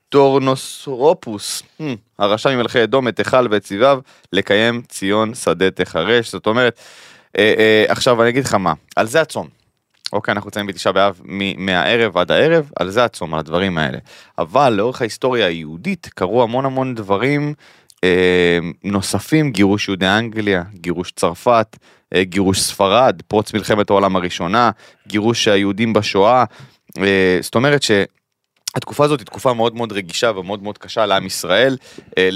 טורנוסרופוס, hmm, הרשע ממלכי אדום את היכל ואת צבאיו, לקיים ציון שדה תחרש. זאת אומרת, אה, אה, עכשיו אני אגיד לך מה, על זה הצום. אוקיי, אנחנו נמצאים בתשעה באב מהערב עד הערב, על זה הצום, על הדברים האלה. אבל לאורך ההיסטוריה היהודית קרו המון המון דברים אה, נוספים, גירוש יהודי אנגליה, גירוש צרפת, אה, גירוש ספרד, פרוץ מלחמת העולם הראשונה, גירוש היהודים בשואה. אה, זאת אומרת שהתקופה הזאת היא תקופה מאוד מאוד רגישה ומאוד מאוד קשה לעם ישראל, אה,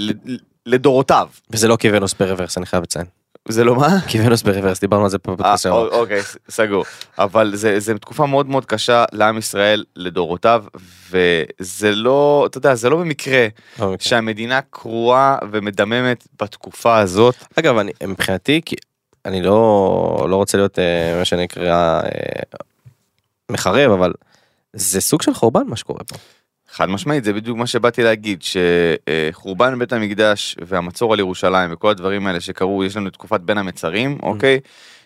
לדורותיו. וזה לא קיוונוס ברוורס, אני חייב לציין. זה לא מה? קיוונוס ברוורס, דיברנו על זה פה אה, בפודקאסט שעבר. אוקיי, ס- סגור. אבל זה, זה תקופה מאוד מאוד קשה לעם ישראל לדורותיו, וזה לא, אתה יודע, זה לא במקרה אוקיי. שהמדינה קרועה ומדממת בתקופה הזאת. אגב, אני, מבחינתי, כי אני לא, לא רוצה להיות אה, מה שנקרא אה, מחרב, אבל זה סוג של חורבן מה שקורה פה. חד משמעית, זה בדיוק מה שבאתי להגיד, שחורבן בית המקדש והמצור על ירושלים וכל הדברים האלה שקרו, יש לנו תקופת בין המצרים, אוקיי?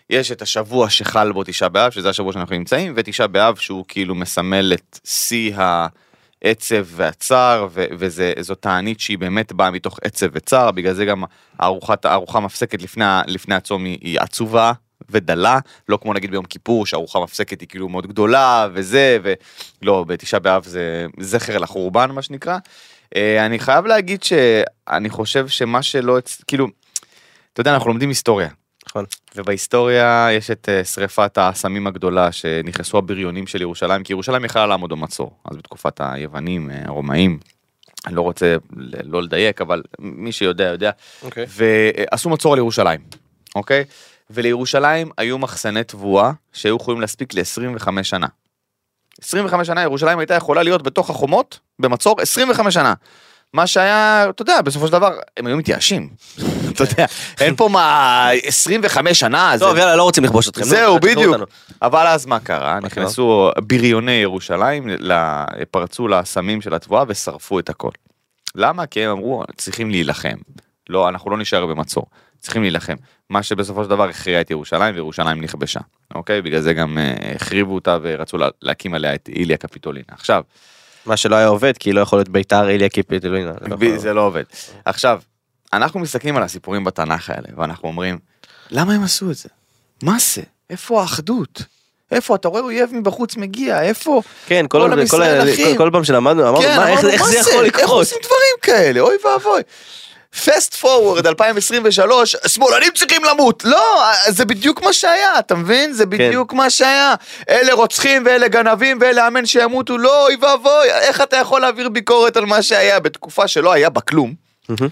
יש את השבוע שחל בו תשעה באב, שזה השבוע שאנחנו נמצאים, ותשעה באב שהוא כאילו מסמל את שיא העצב והצער, ו- וזו תענית שהיא באמת באה מתוך עצב וצער, בגלל זה גם הארוחה המפסקת לפני, לפני הצום היא, היא עצובה. ודלה, לא כמו נגיד ביום כיפור שהארוחה מפסקת היא כאילו מאוד גדולה וזה, ולא, בתשעה באב זה זכר לחורבן מה שנקרא. אה, אני חייב להגיד שאני חושב שמה שלא, כאילו, אתה יודע, אנחנו לומדים היסטוריה. נכון. ובהיסטוריה יש את אה, שריפת האסמים הגדולה שנכנסו הבריונים של ירושלים, כי ירושלים יכלה לעמוד במצור, אז בתקופת היוונים, אה, הרומאים, אני לא רוצה לא לדייק, אבל מי שיודע יודע, אוקיי. ועשו מצור על ירושלים, אוקיי? ולירושלים היו מחסני תבואה שהיו יכולים להספיק ל-25 שנה. 25 שנה ירושלים הייתה יכולה להיות בתוך החומות במצור 25 שנה. מה שהיה, אתה יודע, בסופו של דבר הם היו מתייאשים. אתה יודע, אין פה מה 25 שנה, זה טוב, יאללה, לא רוצים לכבוש אתכם. נו, זהו, בדיוק. אבל אז מה קרה? נכנסו בריוני ירושלים, פרצו לאסמים של התבואה ושרפו את הכל. למה? כי הם אמרו, צריכים להילחם. לא, אנחנו לא נשאר במצור. צריכים להילחם. מה שבסופו של דבר הכריע את ירושלים, וירושלים נכבשה. אוקיי? בגלל זה גם אה, החריבו אותה ורצו לה- להקים עליה את איליה קפיטולינה. עכשיו, מה שלא היה עובד, כי לא יכול להיות ביתר איליה קיפיטלינה. זה לא ב- יכול- זה לא עובד. עכשיו, אנחנו מסתכלים על הסיפורים בתנ"ך האלה, ואנחנו אומרים, למה הם עשו את זה? מה זה? איפה האחדות? איפה, אתה רואה אויב מבחוץ מגיע, איפה? כן, כל כל כל- כל-. כל פעם שלמדנו, אמרנו, כן, מה, איך אמרנו, איך מה זה יכול איך לקרות? עושים דברים כאלה? אוי ואבוי. פסט פורוורד 2023, שמאלנים צריכים למות. לא, זה בדיוק מה שהיה, אתה מבין? זה בדיוק מה שהיה. אלה רוצחים ואלה גנבים ואלה אמן שימותו, לא, אוי ואבוי. איך אתה יכול להעביר ביקורת על מה שהיה בתקופה שלא היה בה כלום? מהמם.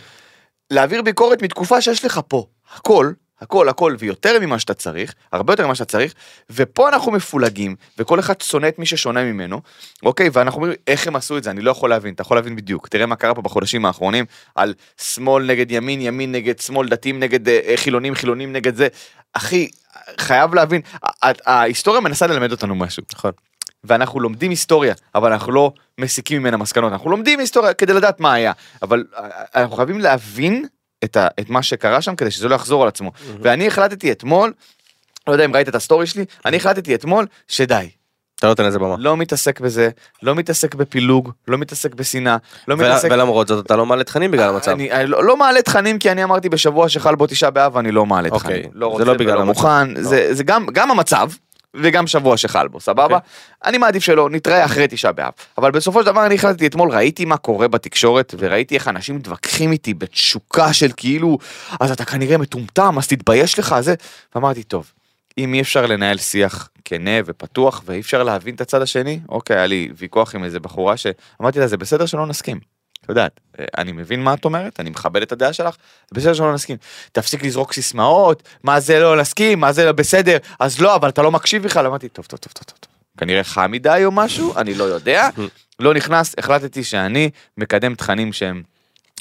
להעביר ביקורת מתקופה שיש לך פה הכל, הכל, הכל, ויותר ממה שאתה צריך, הרבה יותר ממה שאתה צריך, ופה אנחנו מפולגים, וכל אחד שונא את מי ששונה ממנו, אוקיי, ואנחנו אומרים, איך הם עשו את זה? אני לא יכול להבין, אתה יכול להבין בדיוק. תראה מה קרה פה בחודשים האחרונים, על שמאל נגד ימין, ימין נגד שמאל, דתיים נגד אה, אה, חילונים, חילונים נגד זה. אחי, חייב להבין, ההיסטוריה מנסה ללמד אותנו משהו. נכון. ואנחנו לומדים היסטוריה, אבל אנחנו לא מסיקים ממנה מסקנות, אנחנו לומדים היסטוריה כדי לדעת מה היה, אבל אה, אנחנו חייבים להבין את, ה, את מה שקרה שם כדי שזה לא יחזור על עצמו. ואני החלטתי אתמול, לא יודע אם ראית את הסטורי שלי, אני החלטתי אתמול שדי, אתה לא נותן לזה במה. לא מתעסק בזה, לא מתעסק בפילוג, לא מתעסק בשנאה, לא ול- מתעסק... ולמרות זאת אתה לא מעלה תכנים בגלל המצב. אני, אני לא, לא מעלה תכנים כי אני אמרתי בשבוע שחל בו תשעה באב אני לא מעלה אוקיי, תכנים. זה לא רוצה לא בגלל ולא. מוכן, זה, זה גם, גם המצב וגם שבוע שחל בו, סבבה? אוקיי. אני מעדיף שלא, נתראה אחרי תשעה באב. אבל בסופו של דבר אני החלטתי אתמול, ראיתי מה קורה בתקשורת וראיתי איך אנשים מתווכחים איתי בתשוקה של כאילו, אז אתה כנראה מטומטם, אז תתבייש לך, זה. ואמרתי, טוב, אם אי אפשר לנהל שיח כנה ופתוח ואי אפשר להבין את הצד השני, אוקיי, היה לי ויכוח עם איזה בחורה שאמרתי לה, זה בסדר שלא נסכים. את יודעת, אה, אני מבין מה את אומרת, אני מכבד את הדעה שלך, בסדר שלא נסכים. תפסיק לזרוק סיסמאות, מה זה לא נסכים, מה זה לא בסדר, אז לא, אבל אתה לא מקשיב בכלל. אמרתי, טוב, טוב, טוב, טוב, טוב. כנראה חם מדי או משהו, אני לא יודע. לא נכנס, החלטתי שאני מקדם תכנים שהם...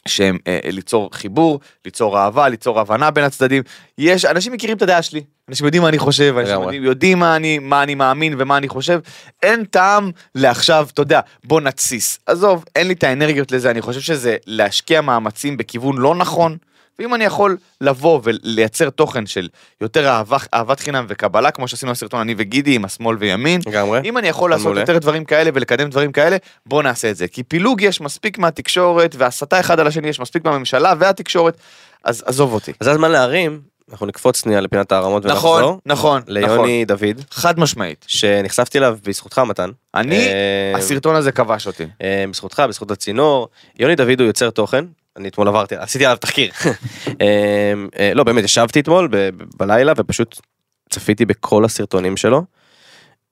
שהם אה, ליצור חיבור, ליצור אהבה, ליצור הבנה בין הצדדים. יש, אנשים מכירים את הדעה שלי, אנשים יודעים מה אני חושב, אנשים. יודעים, יודעים מה אני, מה אני מאמין ומה אני חושב. אין טעם לעכשיו, אתה יודע, בוא נתסיס. עזוב, אין לי את האנרגיות לזה, אני חושב שזה להשקיע מאמצים בכיוון לא נכון, ואם אני יכול לבוא ולייצר תוכן של יותר אהבה, אהבת חינם וקבלה, כמו שעשינו בסרטון אני וגידי עם השמאל וימין, לגמרי. אם אני יכול לעשות מעולה. יותר דברים כאלה ולקדם דברים כאלה, בוא נעשה את זה. כי פילוג יש מספיק מהתקשורת, והסתה אחד על השני יש מספיק מהממשלה והתקשורת, אז עזוב אותי. אז הזמן להרים, אנחנו נקפוץ שנייה לפינת הערמות ונחזור. נכון, נכון, נכון. ליוני דוד, חד משמעית. שנחשפתי אליו בזכותך מתן. אני, אה, הסרטון הזה כבש אותי. אה, בזכותך, בזכות הצינור. יוני דוד הוא יוצר תוכן, אני אתמול עברתי, עשיתי עליו תחקיר. אה, אה, לא, באמת, ישבתי אתמול בלילה ופשוט צפיתי בכל הסרטונים שלו.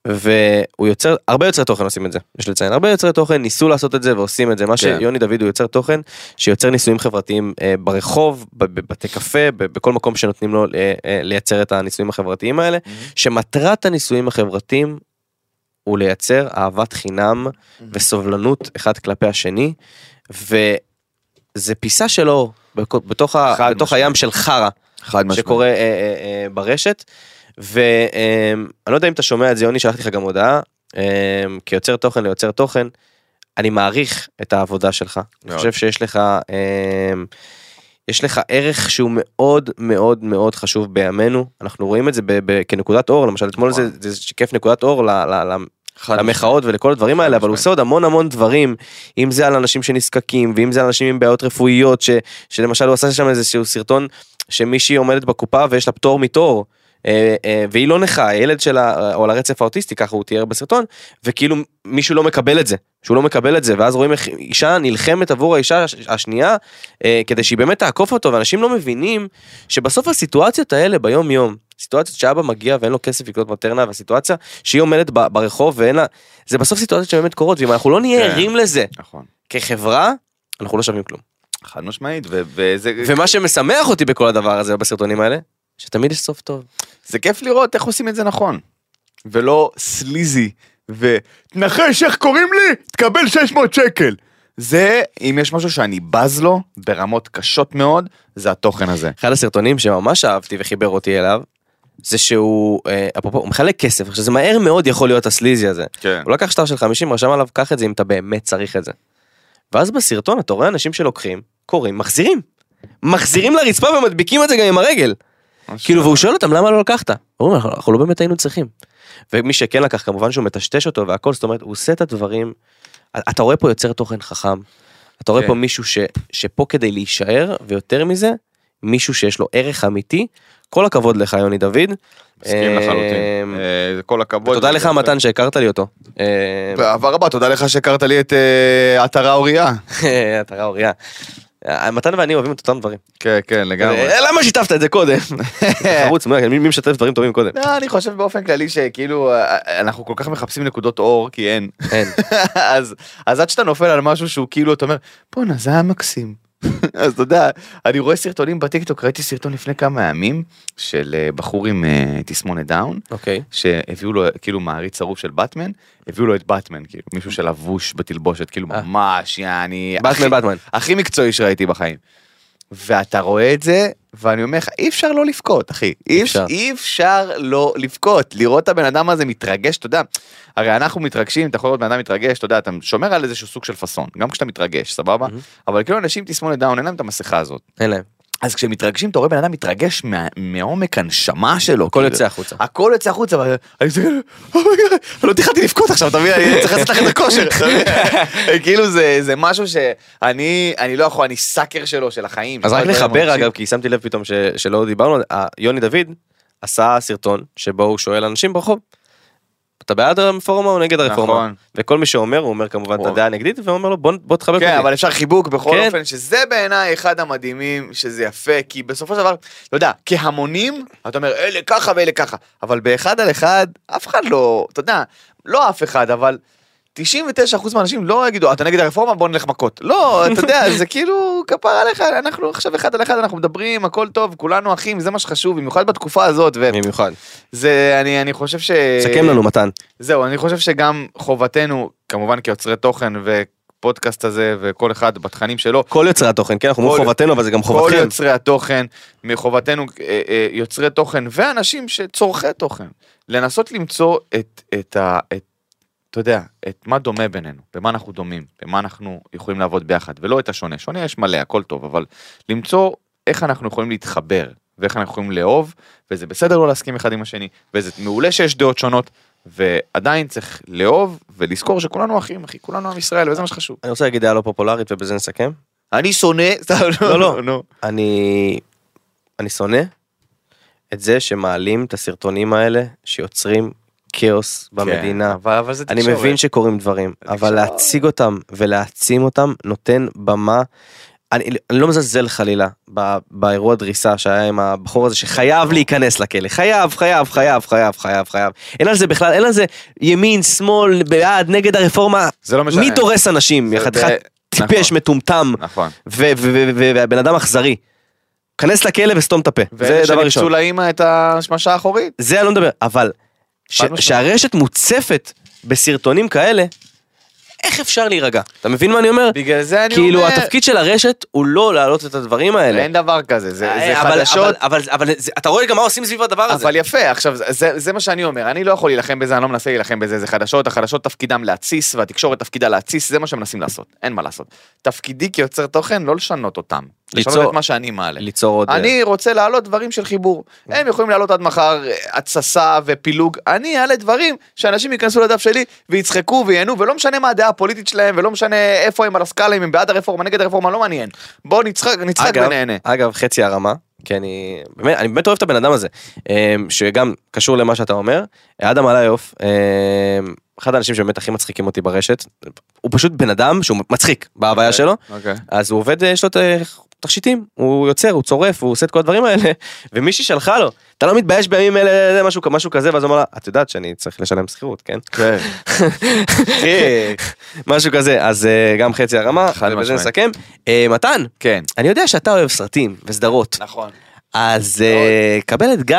והוא יוצר, הרבה יוצרי תוכן עושים את זה, יש לציין, הרבה יוצרי תוכן ניסו לעשות את זה ועושים את זה, מה כן. שיוני דוד הוא יוצר תוכן שיוצר ניסויים חברתיים אה, ברחוב, בבתי קפה, בכל מקום שנותנים לו אה, אה, לייצר את הניסויים החברתיים האלה, שמטרת הניסויים החברתיים הוא לייצר אהבת חינם וסובלנות אחד כלפי השני, וזה פיסה של אור בתוך, ה, בתוך. הים של חרא. שקורה אה, אה, אה, ברשת. ואני לא יודע אם אתה שומע את זה יוני שלחתי לך גם הודעה אה, כיוצר תוכן ליוצר תוכן. אני מעריך את העבודה שלך. אני מאוד. חושב שיש לך אה, יש לך ערך שהוא מאוד מאוד מאוד חשוב בימינו אנחנו רואים את זה ב- ב- כנקודת אור למשל אתמול זה, נכון. זה שיקף נקודת אור ל- ל- ל- למחאות ולכל הדברים האלה אבל הוא. עושה עוד המון המון דברים אם זה על אנשים שנזקקים ואם זה על אנשים עם בעיות רפואיות ש, שלמשל הוא עשה שם איזשהו סרטון שמישהי עומדת בקופה ויש לה פטור מתור. אה, אה, והיא לא נכה הילד שלה או על הרצף האוטיסטי ככה הוא תיאר בסרטון וכאילו מישהו לא מקבל את זה שהוא לא מקבל את זה ואז רואים איך אישה נלחמת עבור האישה הש- השנייה אה, כדי שהיא באמת תעקוף אותו ואנשים לא מבינים שבסוף הסיטואציות האלה ביום יום סיטואציות שאבא מגיע ואין לו כסף לקנות מטרנה והסיטואציה שהיא עומדת ברחוב ואין לה זה בסוף סיטואציות שבאמת קורות ואם אנחנו לא נהיה כן. ערים לזה נכון. כחברה אנחנו לא שווים כלום. חד משמעית, וזה ומה שמשמח אותי בכל הדבר הזה בסרטונים האלה שתמיד יש סוף טוב. זה כיף לראות איך עושים את זה נכון. ולא סליזי, ותנחש איך קוראים לי? תקבל 600 שקל. זה, אם יש משהו שאני בז לו, ברמות קשות מאוד, זה התוכן הזה. אחד הסרטונים שממש אהבתי וחיבר אותי אליו זה שהוא אה, אפרופו הוא מחלק כסף עכשיו זה מהר מאוד יכול להיות הסליזי הזה כן. הוא לקח שטר של 50 רשם עליו קח את זה אם אתה באמת צריך את זה. ואז בסרטון אתה רואה אנשים שלוקחים קוראים מחזירים. מחזירים לרצפה ומדביקים את זה גם עם הרגל. כאילו והוא שואל אותם למה לא לקחת? אומרים אנחנו, לא באמת היינו צריכים. ומי שכן לקח כמובן שהוא מטשטש אותו והכל זאת אומרת הוא עושה את הדברים. אתה רואה פה יוצר תוכן חכם. אתה רואה כן. פה מישהו ש, שפה כדי להישאר ויותר מזה מישהו שיש לו ערך אמיתי. כל הכבוד לך יוני דוד. מסכים אה, לחלוטין. אה, כל הכבוד. תודה לך מתן שהכרת לי אותו. אה, באהבה רבה, תודה לך שהכרת לי את אה, אתר האוריה. אתה ראה אוריה. אה, מתן ואני אוהבים את אותם דברים. כן, כן, לגמרי. אה, למה שיתפת את זה קודם? חרוץ, מי משתף דברים טובים קודם? לא, אני חושב באופן כללי שכאילו אה, אנחנו כל כך מחפשים נקודות אור כי אין. אין. אז אז עד שאתה נופל על משהו שהוא כאילו אתה אומר בואנה זה היה מקסים. אז אתה יודע אני רואה סרטונים בטיקטוק ראיתי סרטון לפני כמה ימים של אה, בחור עם אה, תסמונת דאון אוקיי. שהביאו לו כאילו מעריץ צרוף של באטמן הביאו לו את באטמן כאילו מישהו שלבוש בתלבושת כאילו אה. ממש יעני באטמן באטמן. הכי מקצועי שראיתי בחיים. ואתה רואה את זה ואני אומר לך אי אפשר לא לבכות אחי. אי אפשר. אי אפשר לא לבכות. לראות את הבן אדם הזה מתרגש אתה יודע הרי אנחנו מתרגשים אתה יכול לראות בן אדם מתרגש אתה יודע אתה שומר על איזשהו סוג של פאסון גם כשאתה מתרגש סבבה? אבל כאילו אנשים תסמונת דאון אין להם את המסכה הזאת. אין להם. אז כשמתרגשים אתה רואה בן אדם מתרגש מה- מעומק הנשמה שלו הכל כאילו. יוצא החוצה. הכל יוצא החוצה, ואני מסתכל, oh my God, לא תכננתי לבכות עכשיו, אתה מבין? אני צריך לצאת לחדר כושר, אתה מבין? כאילו זה משהו שאני אני לא יכול, אני sucker שלו, של החיים. אז רק הדברים לחבר. אגב כי שמתי לב פתאום שלא דיברנו יוני דוד עשה סרטון שבו הוא שואל אנשים ברחוב. אתה בעד הרפורמה או נגד הרפורמה? נכון. וכל מי שאומר הוא אומר כמובן את הדעה הנגדית ואומר לו בוא בוא תחבק אותי. כן, אבל אפשר חיבוק בכל כן. אופן, שזה בעיניי אחד המדהימים, שזה יפה, כי בסופו של דבר, לא יודע, כהמונים, אתה אומר, אלה ככה ואלה ככה, אבל באחד על אחד, אף אחד לא, אתה יודע, לא אף אחד, אבל 99% מהאנשים לא יגידו, אתה נגד הרפורמה, בוא נלך מכות. לא, אתה יודע, זה כאילו, כפר עליך, אנחנו עכשיו אחד על אחד, אנחנו מדברים, הכל טוב, כולנו אחים, זה מה שחשוב, במיוחד בתקופה הזאת, במיוחד. וזה, אני, אני חושב ש... סכם לנו מתן. זהו, אני חושב שגם חובתנו, כמובן כיוצרי תוכן ופודקאסט הזה וכל אחד בתכנים שלו, כל יוצרי התוכן כן אנחנו אומרים כל- חובתנו אבל זה גם כל חובתכם. יוצרי התוכן, מחובתנו אה, אה, יוצרי תוכן ואנשים שצורכי תוכן, לנסות למצוא את, את ה... את, אתה יודע, את מה דומה בינינו, במה אנחנו דומים, במה אנחנו יכולים לעבוד ביחד, ולא את השונה. שונה יש מלא, הכל טוב, אבל למצוא איך אנחנו יכולים להתחבר, ואיך אנחנו יכולים לאהוב, וזה בסדר לא להסכים אחד עם השני, וזה מעולה שיש דעות שונות, ועדיין צריך לאהוב ולזכור שכולנו אחים, אחי, כולנו עם ישראל, וזה מה שחשוב. אני רוצה להגיד דעה לא פופולרית ובזה נסכם. אני שונא, לא, לא. נו. אני... אני שונא את זה שמעלים את הסרטונים האלה שיוצרים כאוס במדינה. כן, אבל, אבל זה אני תקשורת. מבין שקורים דברים, אבל תקשורת. להציג אותם ולהעצים אותם נותן במה. אני, אני לא מזלזל חלילה ב- באירוע דריסה שהיה עם הבחור הזה שחייב להיכנס לכלא, חייב, חייב, חייב, חייב, חייב, חייב. אין על זה בכלל, אין על זה ימין, שמאל, בעד, נגד הרפורמה. זה לא משנה. מי דורס אנשים? חתיכת ב- טיפש, נכון. מטומטם, נכון. ו- ו- ו- ו- והבן אדם אכזרי. כנס לכלא וסתום את הפה, זה ואלה דבר ראשון. שניפצו לאמא את השמשה האחורית. זה אני לא מדבר, אבל ש-. שהרשת מוצפת בסרטונים כאלה, איך אפשר להירגע? אתה מבין מה אני אומר? בגלל זה אני כאילו אומר, התפקיד של הרשת הוא לא להעלות את הדברים האלה. אין דבר כזה, זה, זה אה, אבל- חדשות. אבל, אבל, אבל זה- אתה רואה גם מה עושים סביב הדבר הזה. אבל יפה, עכשיו זה, זה מה שאני אומר, אני לא יכול להילחם בזה, אני לא מנסה להילחם בזה, זה חדשות, החדשות תפקידם להתסיס, והתקשורת תפקידה להתסיס, זה מה שהם מנסים לעשות, אין מה לעשות. תפקידי כיוצר תוכן לא לשנות אותם, ליצור- את מה שאני מעלה. ליצור עוד... אני רוצה להעלות דברים של חיבור. הם יכולים להעלות עד מחר אה, התססה ופילוג. אני אעלה דברים שאנשים ייכנסו לדף שלי ויצחקו וייהנו, ולא משנה מה הדעה הפוליטית שלהם, ולא משנה איפה הם על הסקאלה, אם הם בעד הרפורמה, נגד הרפורמה, לא מעניין. בואו נצחק, נצחק אגב, ונהנה. אגב, חצי הרמה, כי אני באמת, אני באמת אוהב את הבן אדם הזה, אמ, שגם קשור למה שאתה אומר. אדם עליוף, אמ, אחד האנשים שבאמת הכי מצחיקים אותי ברשת, הוא פשוט בן אדם שהוא מצחיק בהוויה שלו, אוקיי. אז הוא עובד, יש לו את תכשיטים, הוא יוצר, הוא צורף, הוא עושה את כל הדברים האלה, ומישהי שלחה לו, אתה לא מתבייש בימים אלה, משהו, משהו כזה, ואז הוא אמר לה, את יודעת שאני צריך לשלם שכירות, כן? כן. משהו כזה, אז אה, גם חצי הרמה, ובזה. נסכם. אה, מתן, כן. אני יודע שאתה אוהב סרטים וסדרות, נכון. אז אה, קבל את גיא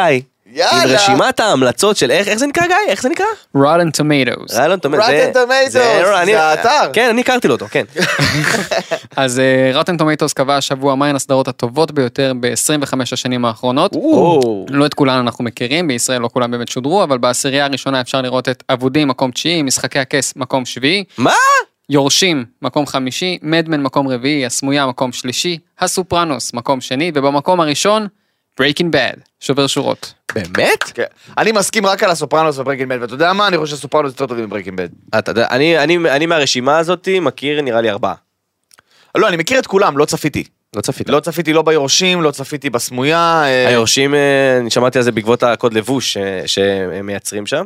עם יאללה. רשימת ההמלצות של איך איך זה נקרא גיא? איך זה נקרא? Rotten Tomatoes. Rotten Tomatoes, זה האתר. כן, אני הכרתי לו אותו, כן. אז אה, Rotten Tomatoes קבע השבוע מהן הסדרות הטובות ביותר ב-25 השנים האחרונות. לא את כולן אנחנו מכירים, בישראל לא כולן באמת שודרו, אבל בעשירייה הראשונה אפשר לראות את אבודים מקום תשיעי, משחקי הכס מקום שביעי, מה? יורשים מקום חמישי, מדמן מקום רביעי, הסמויה מקום שלישי, הסופרנוס מקום שני, ובמקום הראשון, Breaking Bad, שובר שורות. באמת? כן. אני מסכים רק על הסופרנוס ו Breaking Bad, ואתה יודע מה? אני חושב שסופרנוס יותר טובים מ Breaking Bad. אתה יודע, אני- אני אני מהרשימה הזאתי מכיר נראה לי ארבעה. לא, אני מכיר את כולם, לא צפיתי. לא צפית. לא צפיתי לא ביורשים, לא צפיתי בסמויה. אה, היורשים, אה, אני שמעתי על זה בעקבות הקוד לבוש אה, שהם מייצרים שם.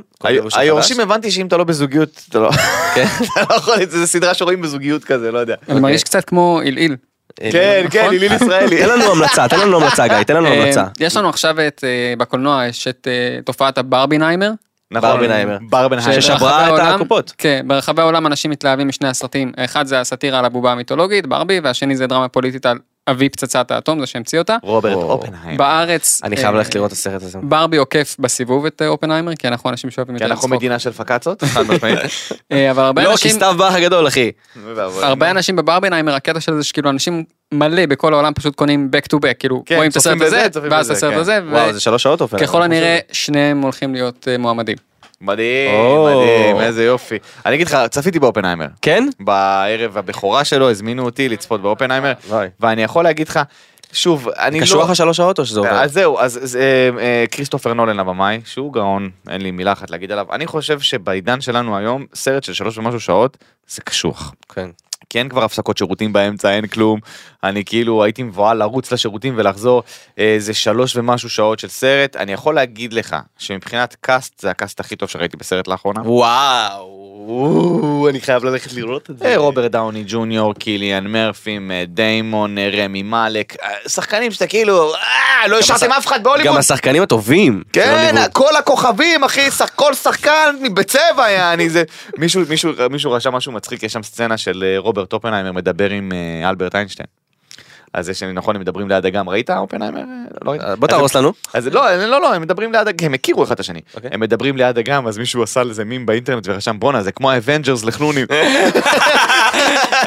היורשים. הבנתי שאם אתה לא בזוגיות, לא כן. אתה לא יכול, זה סדרה שרואים בזוגיות כזה, לא יודע. אני מרגיש קצת כמו עילעיל. אה, כן, נכון? כן, היליל ישראלי. תן לנו המלצה, תן לנו המלצה גיא, תן לנו אה, המלצה. יש לנו עכשיו את, אה, בקולנוע, יש את אה, תופעת הברביניימר. נכון, ברבנהיימר. ברבנהיימר. ששברה את הקופות. כן, ברחבי העולם אנשים מתלהבים משני הסרטים. האחד זה הסאטירה על הבובה המיתולוגית, ברבי, והשני זה דרמה פוליטית על אבי פצצת האטום, זה שהמציא אותה. רוברט או. אופנהיים. בארץ... אני חייב אה, ללכת לראות את הסרט הזה. ברבי עוקף בסיבוב את אה, אופנהיימר, כי אנחנו אנשים שאוהבים כי יותר אנחנו לצחוק. מדינה של פקצות, חד משמעית. אה, אבל הרבה לא, כי אנשים... סתיו באח הגדול אחי. הרבה אנשים בברבנהיימר, הקטע של זה שכאילו אנשים מלא בכל העולם פשוט קונים back to back, כאילו כן, רואים את הסרט הזה, ואז את הסרט כן. הזה, וואו זה שלוש שעות אופנהיים. וככל הנראה שניהם הולכים להיות מועמדים. מדהים. מדהים, איזה יופי. אני אגיד לך, צפיתי באופנהיימר. כן? בערב הבכורה שלו הזמינו אותי לצפות באופנהיימר. ואני יכול להגיד לך, שוב, אני לא... קשור לך שלוש שעות או שזה עובר? אז זהו, אז זה, אה, כריסטופר נולן הבמאי, שהוא גאון, אין לי מילה אחת להגיד עליו. אני חושב שבעידן שלנו היום, סרט של שלוש ומשהו שעות, זה קשוח. כן. כי אין כבר הפסקות שירותים באמצע, אין כלום. אני כאילו הייתי מבוהל לרוץ לשירותים ולחזור. אה, זה שלוש ומשהו שעות של סרט. אני יכול להגיד לך שמבחינת cast, זה ה cast הכי טוב שראיתי בסרט לאחרונה. וואו, אני חייב ללכת לראות את אה, רוברט דאוני ג'וניור, קיליאן מרפי, מאט דיימון, אה, רמי מאלק, אה, שחקנים שאתה כאילו, אה, לא השארתם אף אחד גם בהוליווד. השחקנים הטובים. כן. כל הכוכבים, אחי, כל שחקן בצבע, יעני, זה... מישהו, רשם משהו מצחיק, יש שם סצנה של אה, רוברט אופנהיימר מדבר עם אה, אלברט איינשטיין. אז יש, נכון, הם מדברים ליד אגם, ראית אופנהיימר? לא ראית? אה, בוא תהרוס לנו. אז לא, לא, לא, הם מדברים ליד אגם, הם הכירו אחד את השני. אוקיי. הם מדברים ליד אגם, אז מישהו עשה לזה מם באינטרנט ורשם, בואנה, זה כמו האבנג'רס לחנונים.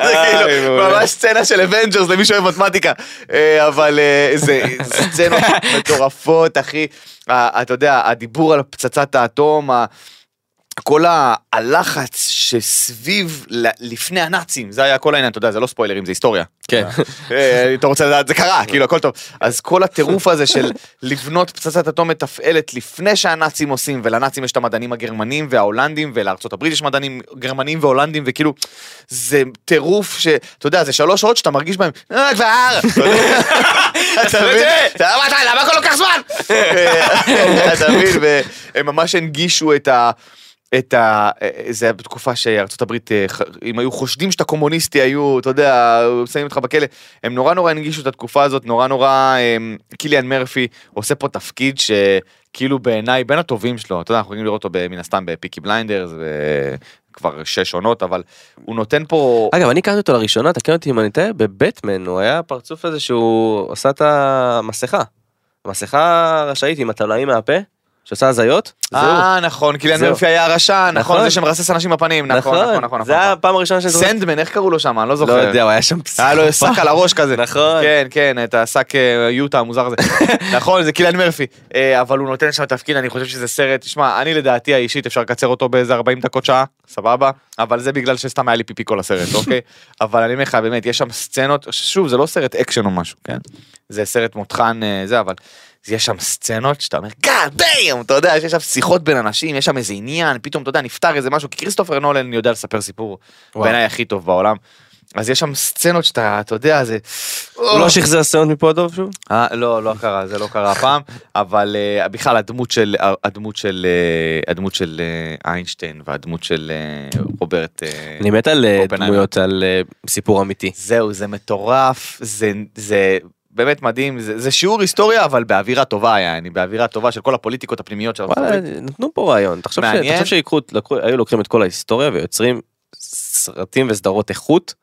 זה כאילו. ממש סצנה של אבנג'רס למי שאוהב מתמטיקה. אה, אבל אה, זה סצנות מטורפות, אחי. אתה יודע, הדיבור על פצצת האטום, כל הלחץ שסביב לפני הנאצים, זה היה כל העניין, אתה יודע, זה לא ספוילרים, זה היסטוריה. כן. אה, אתה רוצה לדעת, זה קרה, כאילו הכל טוב. אז כל הטירוף הזה של לבנות פצצת אטום מתפעלת לפני שהנאצים עושים, ולנאצים יש את המדענים הגרמנים וההולנדים, ולארצות הברית יש מדענים גרמנים והולנדים, וכאילו, זה טירוף ש... אתה יודע, זה שלוש שעות שאתה מרגיש בהם, אה, כבר! אתה יודע, אתה מבין? אתה יודע, "מה אתה- למה הכל לוקח זמן? אתה מבין? והם ממש הנגישו את ה... את ה... זה היה בתקופה שארצות הברית, אה, אם היו חושדים שאתה קומוניסטי, היו, אתה יודע, שמים אותך בכלא. הם נורא נורא הנגישו את התקופה הזאת, נורא נורא... אמ, קיליאן מרפי עושה פה תפקיד שכאילו בעיניי בין הטובים שלו, אתה יודע, אנחנו יכולים לראות אותו מן הסתם בפיקי בליינדרס, וכבר שש עונות, אבל הוא נותן פה... אגב, אני הכרתי אותו לראשונה, תקן אותי אם אני טועה, בבטמן, הוא היה פרצוף הזה שהוא עשה את המסכה. מסכה רשאית עם התולעים מהפה, שעושה הזיות. אה, נכון, קיליאן זהו. מרפי היה הרשע, נכון, נכון. זה שמרסס אנשים בפנים, נכון, נכון, נכון. זה היה הפעם הראשונה שאני זוכר. סנדמן, איך קראו לו שם? אני לא לא זוכר. יודע, הוא היה שם היה לו שק על הראש כזה. נכון. כן, כן, את השק אה, יוטה המוזר הזה. נכון, זה קילן מרפי. אה, אבל הוא נותן שם תפקיד, אני חושב שזה סרט, תשמע, אני לדעתי האישית אפשר לקצר אותו באיזה 40 דקות שעה, סבבה? אבל זה בגלל שסתם היה לי פיפי כל הסרט, אוקיי? אבל אני אומר לך, באמת, יש שם סצנות, שוב, זה לא סרט אקשן או משהו, כן? זה סרט מותחן, אה, זה, אבל... יש שם סצנות שאתה אומר, God damn, אתה יודע, יש שם שיחות בין אנשים, יש שם איזה עניין, פתאום, אתה יודע, נפתר איזה משהו, כי כריסטופר נולן יודע לספר סיפור. בעיניי הכי טוב בעולם. אז יש שם סצנות שאתה, אתה יודע, זה... לא שחזר סצנות מפה טוב שוב? אה, לא, לא קרה, זה לא קרה הפעם, אבל אה, בכלל הדמות של, הדמות של, אה, הדמות של אה, איינשטיין והדמות של אה, רוברט, אה, אני מת על אה. דמויות, על אה, סיפור אמיתי. זהו, זה מטורף, זה, זה באמת מדהים, זה, זה שיעור היסטוריה, אבל באווירה טובה היה, אני באווירה טובה של כל הפוליטיקות הפנימיות של ארצות הברית. נתנו פה רעיון. תחשוב ש- מעניין. תחשוב שיקחו, לקחו- היו לוקחים את כל ההיסטוריה ויוצרים סרטים וסדרות איכות,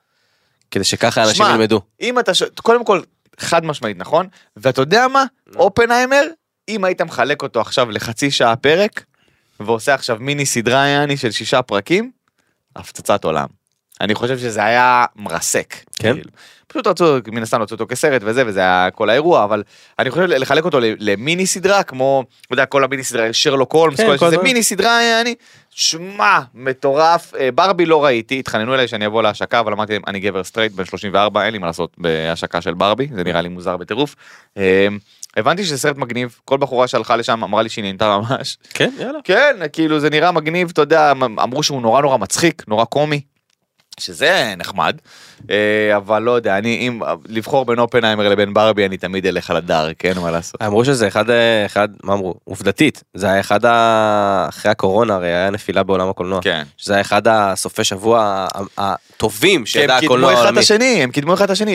כדי שככה אנשים שמע, ילמדו. אם אתה, ש... קודם כל, חד משמעית, נכון? ואתה יודע מה? אופנהיימר, אם היית מחלק אותו עכשיו לחצי שעה פרק, ועושה עכשיו מיני סדרה יעני של שישה פרקים, הפצצת עולם. אני חושב שזה היה מרסק. כן? כאילו. פשוט רצו, מן הסתם רצו אותו כסרט וזה, וזה היה כל האירוע, אבל אני חושב לחלק אותו למיני סדרה, כמו, אתה יודע, כל המיני סדרה, שרלוק הולמס, כן, כל כל זה. מיני סדרה, יעני, שמע, מטורף. אה, ברבי לא ראיתי, התחננו אליי שאני אבוא להשקה, אבל אמרתי להם, אני גבר סטרייט, בן 34, אין לי מה לעשות בהשקה של ברבי, זה נראה לי מוזר בטירוף. אה, הבנתי שזה סרט מגניב, כל בחורה שהלכה לשם אמרה לי שהיא נהנתה ממש. כן, יאללה. כן, כאילו זה נראה מגניב, אתה יודע, אמ- אמרו שהוא נורא נורא מצחיק, נורא קומי. שזה נחמד, אבל לא יודע, אני, אם לבחור בין אופנהיימר לבין ברבי, אני תמיד אלך על הדר, כן, מה לעשות. אמרו שזה אחד, אה, אחד, מה אמרו? עובדתית, זה היה אחד ה... אחרי הקורונה, הרי היה נפילה בעולם הקולנוע. כן. שזה היה אחד הסופי שבוע הטובים כי הם שידע קידמו הקולנוע אחד את העולמי. השני, הם קידמו אחד את השני,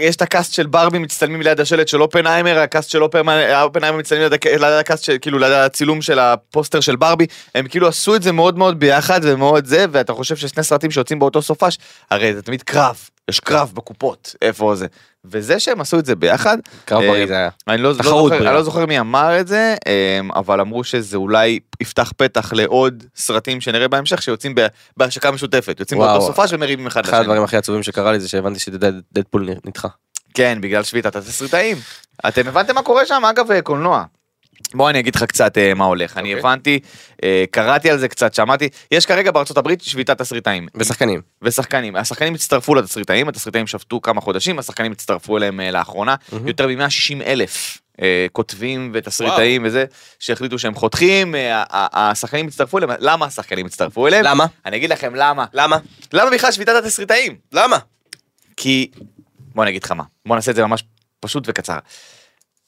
יש את הקאסט של ברבי מצטלמים ליד השלט של אופנהיימר, הקאסט של אופנהיימר מצטלמים ליד הקאסט של, כאילו ליד הצילום של הפוסטר של ברבי, הם כאילו עשו את זה מאוד מאוד ביחד ומאוד זה, ואתה חושב ששני סרטים שיוצאים באותו סופש, הרי זה תמיד קרב, יש קרב בקופות, איפה זה, וזה שהם עשו את זה ביחד, קרב אה, בריא זה היה. אני לא, לא, זוכר. אני לא זוכר מי אמר את זה, אמ, אבל אמרו שזה אולי יפתח פתח לעוד סרטים שנראה בהמשך שיוצאים בהשקה משותפת, יוצאים. באותו סופה ומריבים אחד אחד לשני. הדברים הכי עצובים שקרה לי זה שהבנתי שדדפול נדחה. כן, בגלל שביתת התסריטאים. אתם הבנתם מה קורה שם? אגב, אה, קולנוע. בוא אני אגיד לך קצת אה, מה הולך. אני אוקיי. הבנתי, אה, קראתי על זה קצת, שמעתי, יש כרגע בארצות הברית שביתת תסריטאים. ושחקנים. ושחקנים. השחקנים הצטרפו לתסריטאים, התסריטאים שבתו כמה חודשים, השחקנים הצטרפו אליהם אה, לאחרונה. מהמם. יותר מ-160 אלף כותבים ותסריטאים וזה, שהחליטו שהם חותכים, השחקנים הצטרפו אליהם, למה השחקנים הצטרפו אליהם? למה? אני אגיד לכם למה. למה? למה בכלל שביתת התסריטאים? למה? כי, בוא אני אגיד לך מה, בוא נעשה את זה ממש פשוט וקצר.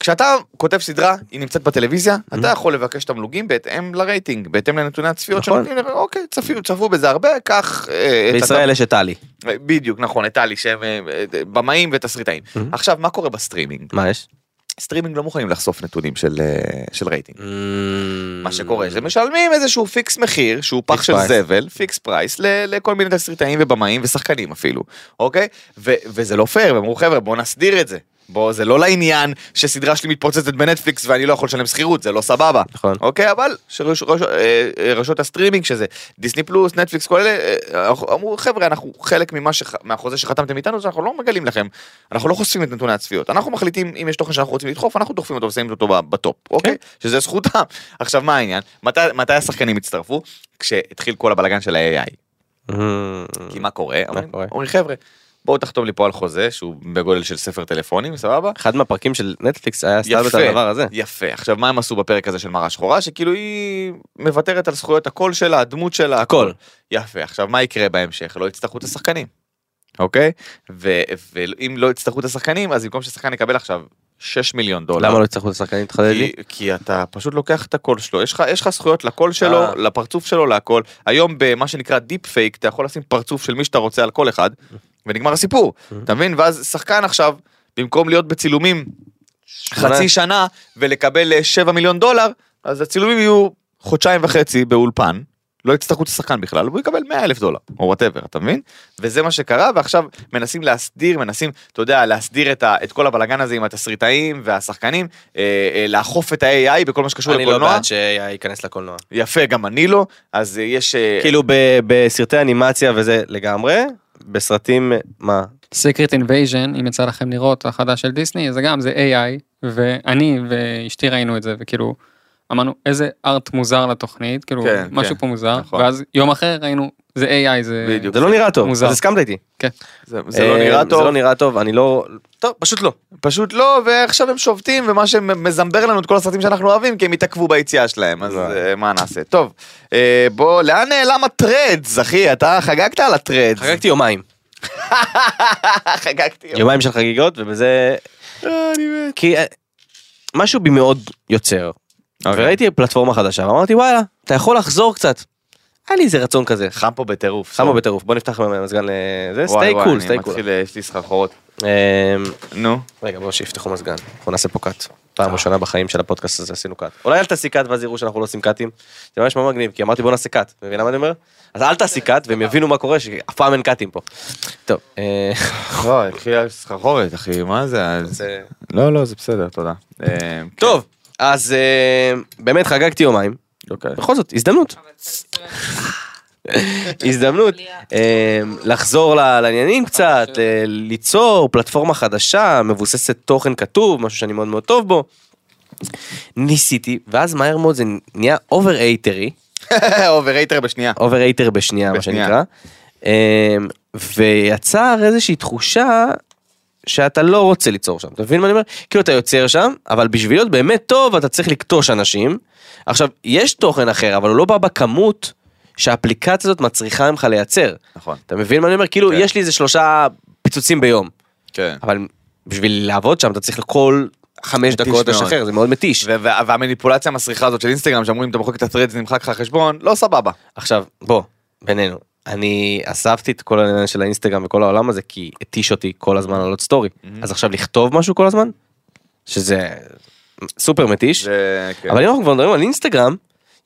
כשאתה כותב סדרה, היא נמצאת בטלוויזיה, אתה יכול לבקש תמלוגים בהתאם לרייטינג, בהתאם לנתוני הצפיות נכון. שנותנים אוקיי, צפו, צפו בזה הרבה, קח... אה, בישראל יש את טלי. הת- בדיוק, נכון, את טלי, שהם אה, אה, במאים ותסריטאים. Mhm. עכשיו, מה קורה בסטרימינג? מה יש? סטרימינג לא מוכנים לחשוף נתונים של, אה, של רייטינג. Mm. מה שקורה זה משלמים איזשהו fix מחיר שהוא פח של price. זבל fix price ל- לכל מיני תסריטאים ובמאים ושחקנים אפילו אוקיי ו- וזה לא פייר והם אמרו חבר'ה בוא נסדיר את זה בוא, זה לא לעניין שסדרה שלי מתפוצצת בנטפליקס ואני לא יכול לשלם שכירות, זה לא סבבה. נכון. אוקיי, אבל שרשויות הסטרימינג, שזה דיסני פלוס, נטפליקס, כל אלה, אה, אמרו, חבר'ה, אנחנו חלק ממה שח- מהחוזה שחתמתם איתנו, אנחנו לא מגלים לכם, אנחנו לא חושפים את נתוני הצפיות. אנחנו מחליטים אם יש תוכן שאנחנו רוצים לדחוף, אנחנו דוחפים אותו ושמים אותו בטופ, אוקיי? שזה זכותם. עכשיו, מה העניין? מתי מתי השחקנים הצטרפו? כשהתחיל כל הבלגן של ה-AI. כי מה קורה? אומרים, קורה? אומרים חבר'ה, בואו תחתום לי פה על חוזה שהוא בגודל של ספר טלפונים, סבבה? אחד מהפרקים של נטפליקס היה סטארט על הדבר הזה. יפה. עכשיו מה הם עשו בפרק הזה של מראה שחורה? שכאילו היא מוותרת על זכויות הקול שלה, הדמות שלה, הכל. יפה. עכשיו מה יקרה בהמשך? לא יצטרכו את השחקנים. אוקיי? ו- ואם לא יצטרכו את השחקנים, אז במקום ששחקן יקבל עכשיו 6 מיליון דולר. למה לא יצטרכו את השחקנים? תחדד לי. כי, כי אתה פשוט לוקח את הקול שלו, יש לך, יש לך זכויות לקול שלו, אה. לפרצוף שלו, להכל. היום במה שנקרא deep fake, אתה יכול לשים פרצוף של מי שאתה רוצה על כל אחד, ונגמר הסיפור, אתה מבין? ואז שחקן עכשיו, במקום להיות בצילומים חצי שנה ולקבל אה, 7 מיליון דולר, אז הצילומים יהיו חודשיים וחצי באולפן. לא יצטרכו את השחקן בכלל, והוא יקבל 100 אלף דולר, או whatever, אתה מבין? וזה מה שקרה, ועכשיו מנסים להסדיר, מנסים, אתה יודע, להסדיר את, ה, את כל הבלגן הזה עם התסריטאים והשחקנים, אה, אה, לאכוף את ה-AI בכל מה שקשור אני לא לקולנוע. בעד שייכנס לקולנוע. יפה, גם אני לא, אז אה, יש... אה, כאילו בסרטי אנימציה וזה לגמרי, בסרטים, מה? Secret Invasion, אם יצא לכם לראות החדש של דיסני, זה גם, זה AI, ואני ואשתי ראינו את זה, וכאילו, אמרנו, איזה ארט מוזר לתוכנית, כאילו, כן, משהו כן, פה מוזר, נכון. ואז יום אחר ראינו, זה AI, זה... בדיוק. זה לא נראה טוב, מוזר. אז הסכמת איתי. זה, זה לא נראה אה, טוב, זה לא נראה טוב, אני לא... טוב, פשוט לא. פשוט לא, ועכשיו הם שובתים, ומה שמזמבר לנו את כל הסרטים שאנחנו אוהבים, כי הם התעכבו ביציאה שלהם, אז לא. אה, מה נעשה? טוב, אה, בוא, לאן נעלם הטרדס, אחי? אתה חגגת על הטרדס. חגגתי יומיים. חגגתי. יומיים של חגיגות, ובזה... אה, אני מת. כי אה, משהו בי מאוד יוצר. אוקיי. וראיתי פלטפורמה חדשה, ואמרתי וואלה, אתה יכול לחזור קצת. היה לי איזה רצון כזה. חם פה בטירוף. שמו בטירוף, בוא נפתח מזגן לזה, וואי, סטי וואי, קול, אני סטי קול. מתחיל, יש לי סחרחורות. אמ, נו. רגע בוא שיפתחו מזגן, אנחנו נעשה פה קאט. פעם ראשונה בחיים של הפודקאסט הזה עשינו קאט. אולי אל תעשי קאט ואז יראו שאנחנו לא עושים קאטים. זה ממש מאוד מגניב, כי אמרתי בוא נעשה קאט, מבינה מה אני אומר? אז אל תעשי קאט והם יבינו מה קורה, שאף פעם אין קאטים פה. טוב, אה, לא, התחילה סחרחורת, אחי, מה זה? לא, לא, זה בסדר, תודה. אה, טוב, אז אה, באמת חגגתי יומיים, אוקיי. בכל זאת, הזדמנות. הזדמנות אה, לחזור ל- לעניינים קצת, אה, ליצור פלטפורמה חדשה, מבוססת תוכן כתוב, משהו שאני מאוד מאוד טוב בו. ניסיתי, ואז מהר מאוד זה נהיה over-הייטרי, אוברייטר בשנייה. אובר-אייטר בשנייה, מה בשנייה. שנקרא, אה, ויצר איזושהי תחושה שאתה לא רוצה ליצור שם, אתה מבין מה אני אומר? כאילו אתה יוצר שם, אבל בשביל להיות באמת טוב אתה צריך לקטוש אנשים. עכשיו, יש תוכן אחר, אבל הוא לא בא בכמות שהאפליקציה הזאת מצריכה ממך לייצר. נכון. אתה מבין מה אני אומר? כאילו, כן. יש לי איזה שלושה פיצוצים ביום, כן. אבל בשביל לעבוד שם אתה צריך לכל חמש דקות. לשחרר, זה מאוד מתיש. והמניפולציה המסריחה הזאת של אינסטגרם שאומרים אתה מוחק את הטרדס נמחק לך חשבון לא סבבה. עכשיו, בוא, בינינו, אני הפסקתי את כל העניין של האינסטגרם וכל העולם הזה כי התיש אותי כל הזמן לעלות סטורי. אז עכשיו לכתוב משהו כל הזמן? שזה סופר מתיש. זה- כן. אבל אם אנחנו כבר מדברים על אינסטגרם,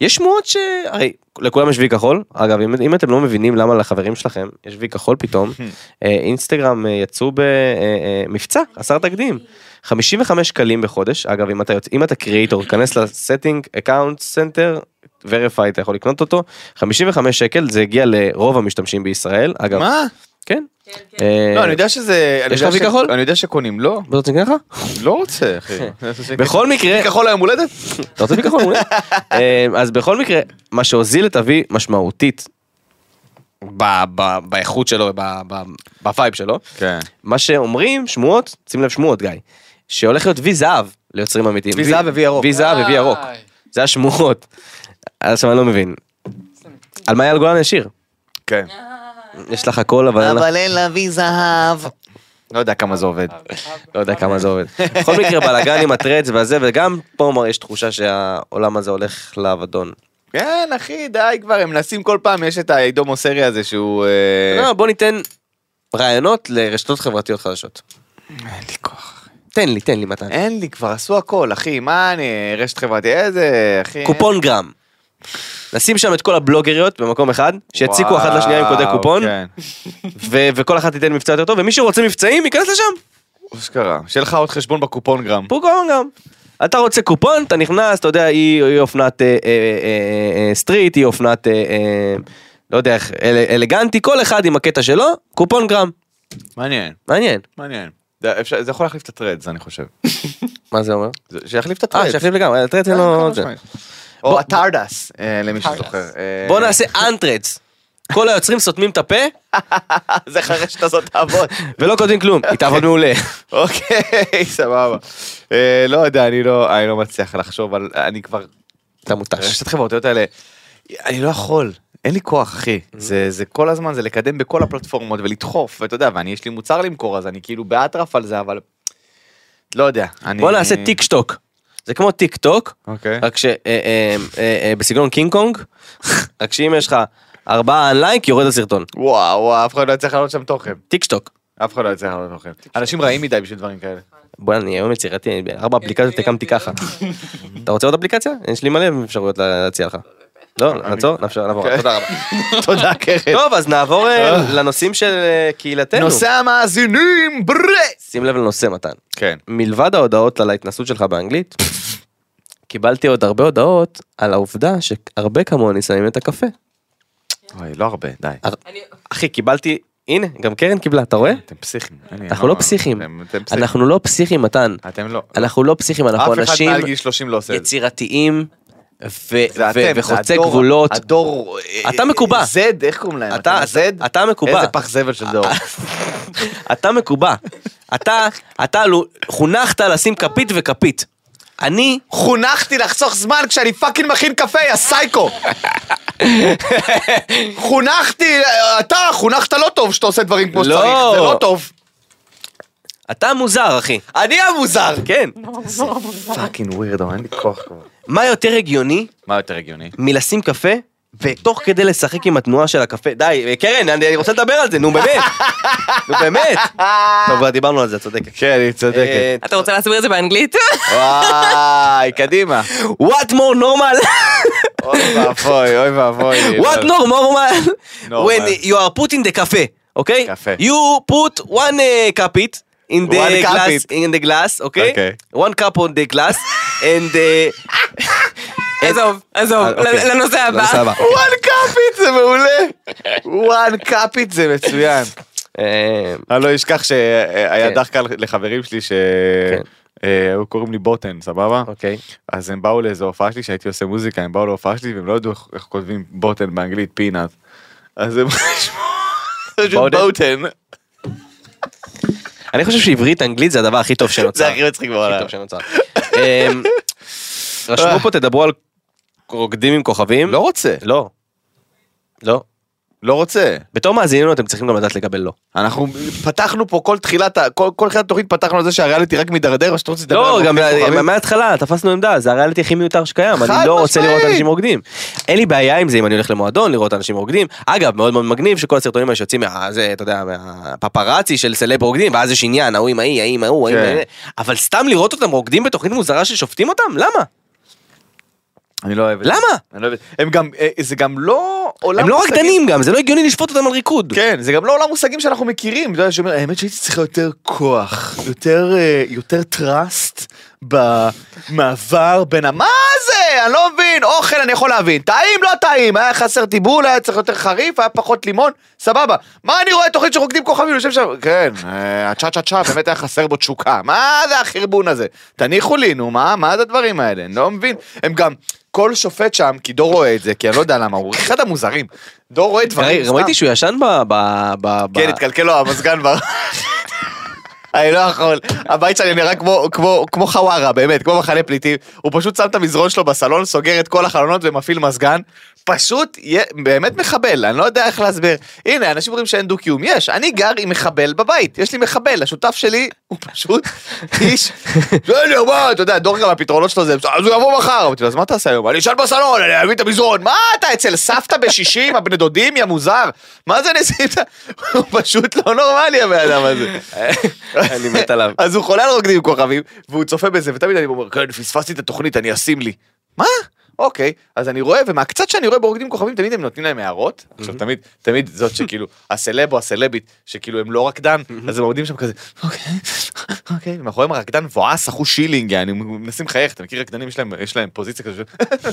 יש שמועות ש... הרי לכולם יש וי כחול, אגב אם, אם אתם לא מבינים למה לחברים שלכם יש וי כחול פתאום, אה, אינסטגרם אה, יצאו במבצע חסר תקדים, 55 שקלים בחודש, אגב אם אתה, יוצא, אם אתה creator, תיכנס ל setting account center, וריפיי אתה יכול לקנות אותו, 55 שקל זה הגיע לרוב המשתמשים בישראל, אגב, מה? כן, לא אני יודע שזה יש לך וי כחול? אני יודע שקונים לא בוא תקנה לך? לא רוצה אחי. בכל מקרה, וי כחול היום הולדת? אתה רוצה פיקחון מעולה? אה, אז בכל מקרה, מה שהוזיל את אבי משמעותית ב- ב- באיכות שלו, ב- ב- בווייב שלו, כן. מה שאומרים, שמועות, שים לב שמועות גיא, שהולך להיות וי זהב ליוצרים אמיתיים. וי זהב ווי ירוק. וי זהב ווי ירוק. זה השמועות. עכשיו אני לא מבין. על מה אייל גולן ישיר? כן. יש לך הכל אבל אין לך- אבל אין לה וי זהב. לא יודע כמה זה עובד. לא יודע כמה זה עובד. בכל מקרה בלאגן עם הטרדס והזה וגם פה יש תחושה שהעולם הזה הולך לאבדון. כן אחי די כבר הם מנסים כל פעם יש את העידו מוסרי הזה שהוא. אה, לא, בוא ניתן רעיונות לרשתות חברתיות חדשות. אין לי כוח. תן לי, תן לי מתן. אין לי כבר עשו הכל אחי מה אני רשת חברתי איזה אחי. קופון גרם. נשים שם את כל הבלוגריות במקום אחד, שיציקו אחת לשנייה עם קודי קופון, כן. ו- וכל אחת תיתן מבצע יותר טוב, ומי שרוצה מבצעים ייכנס לשם. אשכרה. שיהיה לך עוד חשבון בקופון גרם. קופון גם. אתה רוצה קופון, אתה נכנס, אתה יודע, היא היא אופנת אה, אה, אה, אה, סטריט, היא אופנת, אה, אה, לא יודע איך, אל- אלגנטי, כל אחד עם הקטע שלו, קופון גרם. מעניין, מעניין. מעניין. זה אפשר- זה יכול להחליף את הטרדס, אני חושב. מה זה אומר? זה- שיחליף את אה, הטרדס. שיחליף לגמרי, הטרץ אין לו... או הטרדס, אה, למי שזוכר. אה, בוא נעשה אנטרץ. כל היוצרים סותמים את הפה זה איך הרשת הזאת תעבוד. ולא כותבים כלום, היא תעבוד מעולה. אוקיי, סבבה. אה, לא יודע, אני לא לא מצליח לחשוב על... אני כבר... אתה מותש. הרשת החברתיות האלה, אני לא יכול. אין לי כוח אחי, זה, זה כל הזמן זה לקדם בכל הפלטפורמות ולדחוף ואתה יודע ואני יש לי מוצר למכור אז אני כאילו באטרף על זה אבל לא יודע. אני... בוא נעשה טיק שטוק. זה כמו טיק טוק, אוקיי. רק שבסגנון קינג קונג, רק שאם יש לך ארבעה like יורד הסרטון. וואו וואו אף אחד לא יצליח לעלות שם תוכן. טיק שטוק. אף אחד לא יצליח לעלות תוכן. אנשים רעים מדי בשביל דברים כאלה. בוא אני היום יצירתי, ארבע אפליקציות הקמתי ככה. אתה רוצה עוד אפליקציה? יש לי מלא אפשרויות להציע לך. לא, נעצור, נאפשר, נעבור, אוקיי. תודה רבה. תודה קרן. טוב, אז נעבור אה, לנושאים של אה, קהילתנו. נושא המאזינים bre. שים לב לנושא מתן. כן. מלבד ההודעות על ההתנסות שלך באנגלית, קיבלתי עוד הרבה הודעות על העובדה שהרבה כמוני שמים את הקפה. אוי לא הרבה די. אחי, קיבלתי, הנה, גם קרן קיבלה, אתה רואה? אתם פסיכים. אנחנו לא פסיכים. אתם פסיכים. אנחנו לא פסיכים, מתן. אתם לא. אנחנו לא פסיכים, אנחנו אנשים מעל גיל 30 לא. יצירתיים ו- זה ו- אתם, וחוצה הדור- גבולות. הדור... אתה מקובע. Z, איך קוראים להם? אתה- Z? אתה מקובע. איזה פח זבל של דור. אתה מקובע. אתה, אתה לו- חונכת לשים כפית וכפית. אני, חונכתי לחסוך זמן כשאני fucking מכין קפה, יא סייקו! חונכתי, אתה חונכת לא טוב שאתה עושה דברים כמו לא. שצריך, זה לא טוב. אתה מוזר, אחי. אני המוזר! כן. fucking weirdo, אין לי כוח כבר. מה יותר הגיוני מה יותר הגיוני? מלשים קפה ותוך כדי לשחק עם התנועה של הקפה? די, קרן, אני רוצה לדבר על זה, נו באמת. נו באמת. טוב, כבר דיברנו על זה, את צודקת. כן, היא אה, צודקת. אתה רוצה להסביר את זה באנגלית? וואי, קדימה. What more normal? אוי ואבוי, אוי ואבוי. What more normal? When you are putting the cafe, okay? קפה. You put one uh, cup it in the One cup glass, it. in the glass, okay? Okay. One cup on the glass, and... uh, עזוב, עזוב, אה. לנושא הבא. הבא. one cup it זה מעולה. one cup it זה מצוין. אה, אני לא אשכח שהיה כן. דחקה לחברים שלי כן. שהיו קוראים לי בוטן, סבבה? אוקיי. אז הם באו לאיזו הופעה שלי שהייתי עושה מוזיקה, הם באו להופעה שלי והם לא ידעו איך- כותבים בוטן באנגלית peanut. אז הם בוטן? אני חושב שעברית אנגלית זה הדבר הכי טוב שנוצר. זה הכי מצחיק בעולם. אמ, רשמו פה תדברו על רוקדים עם כוכבים. לא רוצה, לא. לא. לא רוצה. בתור מאזינים אתם צריכים גם לדעת לקבל לא. אנחנו פתחנו פה כל תחילת, כל כל תחילת התוכנית פתחנו על זה שהריאליטי רק מידרדר, או שאתה רוצה לדבר לא, על גם? מההתחלה תפסנו עמדה, זה הריאליטי הכי מיותר שקיים, אני לא רוצה. לראות אנשים רוקדים. אין לי בעיה עם זה אם אני הולך למועדון לראות אנשים רוקדים. אגב, מאוד מאוד מגניב שכל הסרטונים האלה שיוצאים מה... זה, אתה יודע, מהפפראצי של סלב רוקדים, ואז יש עניין, ההוא עם ההיא, ההיא עם ההוא, כן. אבל סתם לראות אותם רוקדים בתוכנית מוזרה ששופטים אותם? למה? אני לא אוהב את זה. למה? לא. הם גם, אה, זה גם לא עולם הם לא רקדנים גם, זה לא הגיוני לשפוט אותם על ריקוד. כן, זה גם לא עולם מושגים שאנחנו מכירים. אתה יודע, שאומר, האמת שהייתי צריך יותר כוח, יותר, אה, יותר טראסט במעבר בין ה... מה זה? אני לא מבין. אוכל אני יכול להבין. טעים לא טעים. היה חסר טיבול, היה צריך יותר חריף, היה פחות לימון, סבבה. מה אני רואה תוכנית שרוקדים כוכבים, יושב שם, כן, אה, הצ'ה צ'ה צ'ה, באמת היה חסר בו תשוקה. מה זה החרבון הזה? תניחו לי, נו, מה, מה זה הדברים האלה? אני לא מבין. הם גם... כל שופט שם, כי דור רואה את זה, כי אני לא יודע למה, הוא אחד המוזרים. דור רואה דברים. ראיתי שהוא ישן ב... כן, התקלקל לו המזגן. אני לא יכול, הבית שלי נראה כמו, כמו, כמו חווארה, באמת, כמו מחנה פליטים. הוא פשוט שם את המזרון שלו בסלון, סוגר את כל החלונות ומפעיל מזגן. פשוט, באמת מחבל, אני לא יודע איך להסביר. הנה, אנשים אומרים שאין דו-קיום, יש, אני גר עם מחבל בבית, יש לי מחבל, השותף שלי הוא פשוט איש, אין לי, מה, אתה יודע, דור גם הפתרונות שלו זה, אז הוא יבוא מחר, אמרתי לו, אז מה אתה עושה היום? אני אשן בסלון, אני אביא את המזרון, מה אתה אצל סבתא בשישים, הבני דודים, יא מוזר? מה זה ניסית? הוא פשוט לא נורמלי הבן אדם הזה. אני מת עליו. אז הוא חולה על רוקדים עם כוכבים, והוא צופה בזה, ותמיד אני אומר, כן, פספסתי את התוכנית, אני אשים לי. מה? אוקיי, אז אני רואה, ומהקצת שאני רואה ברוקדים כוכבים, תמיד הם נותנים להם הערות. עכשיו, תמיד, תמיד זאת שכאילו, הסלב או הסלבית, שכאילו הם לא רקדן, אז הם עומדים שם כזה, אוקיי, אוקיי, ומאחוריהם הרקדן מבואס, אחוז שילינג, אני מנסים לחייך, אתה מכיר רקדנים, יש להם, יש להם פוזיציה כזו,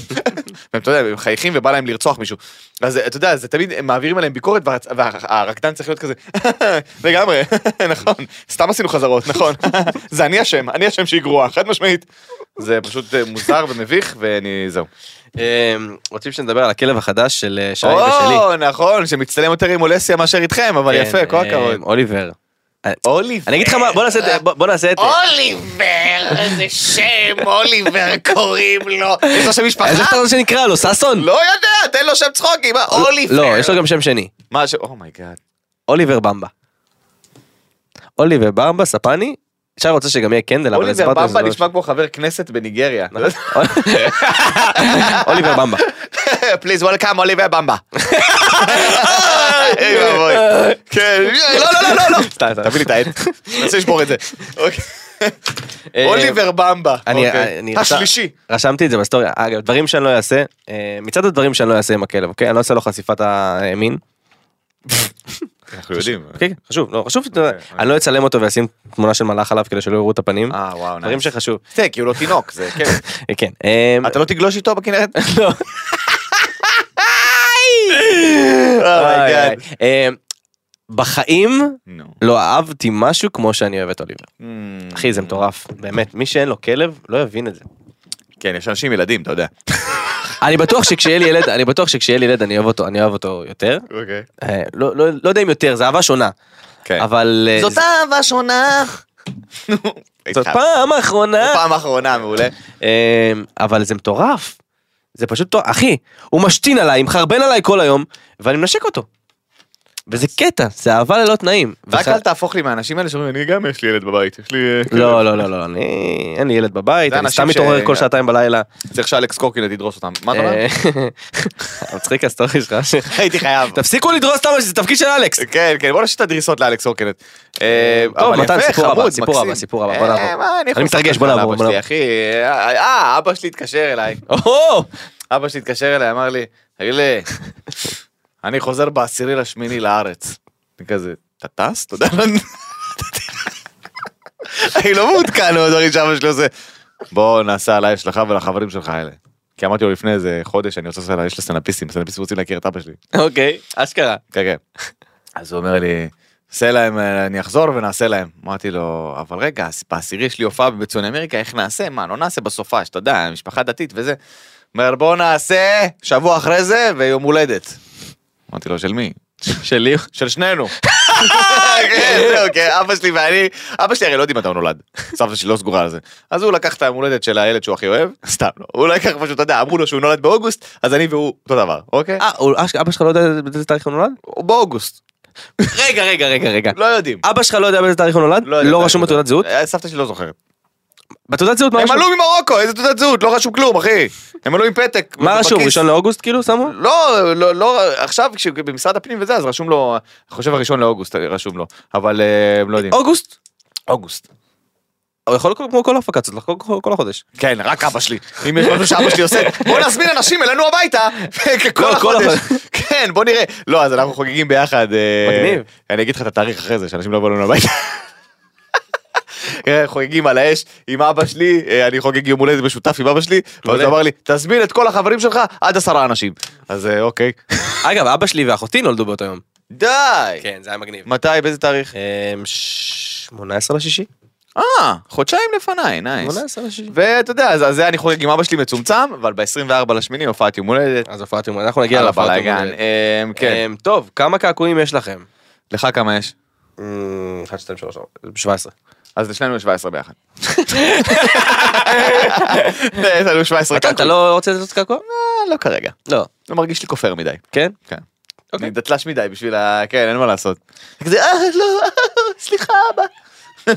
והם, אתה יודע, הם מחייכים ובא להם לרצוח מישהו. אז אתה יודע, זה תמיד, הם מעבירים עליהם ביקורת, והרקדן צריך להיות כזה, לגמרי, נכון, סתם עשינו חזרות, נכון, זה אני אשם, אני אשם שהיא גרועה, חד משמעית. זה פשוט אה, מוזר ומביך, ואני, זהו. אה, רוצים שנדבר על הכלב החדש של אה, שי ושלי. או, נכון, שמצטלם יותר עם אולסיה מאשר איתכם, אבל כן, יפה, כל אה, הכבוד. אוליבר. אוליבר. אני אגיד לך מה, בוא נעשה את- בוא- בוא נעשה את... אוליבר, איזה שם, אוליבר קוראים לו. יש לו שם משפחה? איזה אתה רוצה שנקרא לו? ששון? לא יודע, תן לו שם צחוקים, מה? אוליבר. לא, יש לו גם שם שני. מה ש... oh my god. אוליבר במבה. אוליבר במבה, ספני. שי רוצה שגם יהיה קנדל, אבל אוליבר הסברתי שזה במבה לא- נשמע כמו חבר כנסת בניגריה. אוליבר במבה. please welcome אוליבר במבה. כן, לא, לא, לא, לא, לא. סתם. תביא לי את העט. רוצה לשבור את זה. אוקיי. אה, אוליבר במבה. אוקיי. השלישי. רשמתי את זה בסטוריה. אגב, דברים שאני לא אעשה, אה, מצד הדברים שאני לא אעשה עם הכלב, אוקיי? אני לא אעשה לו חשיפת המין. אנחנו יודעים. כן, חשוב, לא, חשוב, יודע, אני לא אצלם אותו ואשים תמונה של מלאך עליו כדי שלא יראו את הפנים. אה, וואו, דברים. שחשוב. זה, כי הוא לא תינוק, זה כן. כן. אתה לא תגלוש איתו בכנרת? לא. Oh. אה, בחיים. לא אהבתי משהו כמו שאני אוהב את אוליבר. Mm. אחי זה מטורף, באמת, מי שאין לו כלב לא יבין את זה. כן, יש אנשים ילדים, אתה יודע. אני בטוח שכשיהיה לי ילד, אני בטוח שכשיהיה לי ילד אני אוהב אותו, אני אוהב אותו יותר. אוקיי. אה, לא לא- לא יודע אם יותר, זה אהבה שונה. כן. אבל... אה, זאת אהבה שונה. זאת פעם אחרונה. פעם אחרונה, מעולה. אה, אבל זה מטורף. זה פשוט מטורף. אחי, הוא משתין עליי, מחרבן עליי כל היום, ואני מנשק אותו. וזה קטע, זה אהבה ללא תנאים. רק אל תהפוך לי מהאנשים האלה שאומרים, אני גם יש לי ילד בבית, יש לי... אה, לא, לא, לא, לא, אני... אין לי ילד בבית, אני סתם מתעורר כל שעתיים בלילה. צריך שאלכס קורקינט ידרוס אותם. מה אתה אומר? אה, מצחיק הסטורי שלך. הייתי חייב. תפסיקו לדרוס אותם, זה תפקיד של אלכס. כן, כן, בוא נשאיר את הדריסות לאלכס קורקינט. אה, טוב, מתן, סיפור הבא, סיפור. הבא, סיפור הבא, בוא נעבור. אני מתרגש, בוא נעבור, בוא אה, אבא שלי התקשר אליי. אבא שלי התקשר אליי, אמר לי, תגיד לי, אני חוזר בעשירי לשמיני לארץ. אני כזה, אתה טס? אתה יודע מה? אני לא מעודכן בדברים שאבא שלי עושה. בוא נעשה עליי שלך ולחברים שלך האלה. כי אמרתי לו לפני איזה חודש שאני רוצה לעשות עליי, יש לסטנדאפיסטים, סטנדאפיסטים רוצים להכיר את אבא שלי. אוקיי, אשכרה. כן, כן. אז הוא אומר לי, עשה להם, אה, אני אחזור ונעשה להם. אמרתי לו, אבל רגע, בעשירי יש לי הופעה בצפון אמריקה, איך נעשה? מה, לא נעשה בסופה, שאתה יודע, משפחה דתית וזה. אומר, בוא נעשה שבוע אחרי זה ויום הולדת. אמרתי לו, של מי? שלי. של שנינו. כן, זהו, כן, אבא שלי ואני, אבא שלי הרי לא יודעים מתי הוא נולד, סבתא שלי לא סגורה על זה. אז הוא לקח את היום הולדת של הילד שהוא הכי אוהב, סתם לא, הוא לקח פשוט, אתה יודע, אמרו לו שהוא נולד באוגוסט, אז אני והוא אותו דבר, אוקיי? אה, אבא שלך לא יודע באיזה תאריך הוא נולד? באוגוסט, רגע, רגע, רגע, רגע. לא יודעים. אבא שלך לא יודע באיזה תאריך הוא נולד? לא מתי רשום בתעודת זהות? אה, סבתא שלי לא זוכרת. בתעודת זהות מה הם רשום? עלו ממרוקו, איזה תעודת זהות, לא רשום כלום, אחי. הם עלו עם פתק. מה רשום? ראשון לאוגוסט כאילו שמו? לא, לא, לא, עכשיו כשבמשרד הפנים וזה, אז רשום לו, אני חושב הראשון לאוגוסט רשום לו, אבל אה, הם לא יודעים. אוגוסט? אוגוסט. הוא יכול כמו כל ההפקציות, לחגוג כל- כל החודש. כן, רק אבא שלי. אם יש משהו שאבא שלי עושה, בוא נזמין אנשים אלינו הביתה, כל לא, כל החודש. כן, בוא נראה. לא, אז אנחנו חוגגים ביחד. אה, מגניב. אני אגיד לך את התאריך אחרי זה, שאנשים לא יבואו לנו הביתה. כן, חוגגים על האש עם אבא שלי, אה, אני חוגג יום הולדת משותף עם אבא שלי, ואז אמר לי, תזמין את כל החברים שלך עד עשרה אנשים. אז אה, אוקיי. אגב, אבא שלי ואחותי נולדו באותו יום. די! כן, זה היה מגניב. מתי, באיזה תאריך? אמ, 18 לשישי? אה, חודשיים לפניי, נייס. 18 לשישי. ואתה יודע, אז זה אני חוגג עם אבא שלי מצומצם, אבל ב-24 לשמיני הופעת יום הולדת. אז הופעת יום הולדת, אנחנו נגיע להופעת יום. הולדת. אמ, כן. אמ, טוב, כמה קעקועים יש לכם? לך כמה יש? 1, 2, 3, 17. אז לשנינו יש 17 ביחד. יש לנו 17 מתן, אתה לא רוצה לתת קעקוע? אה, לא כרגע. לא. זה מרגיש לי כופר מדי. כן? כן. אוקיי. אני דתל"ש מדי בשביל ה... כן, אין מה לעשות. כזה, אה, לא, סליחה, אבא.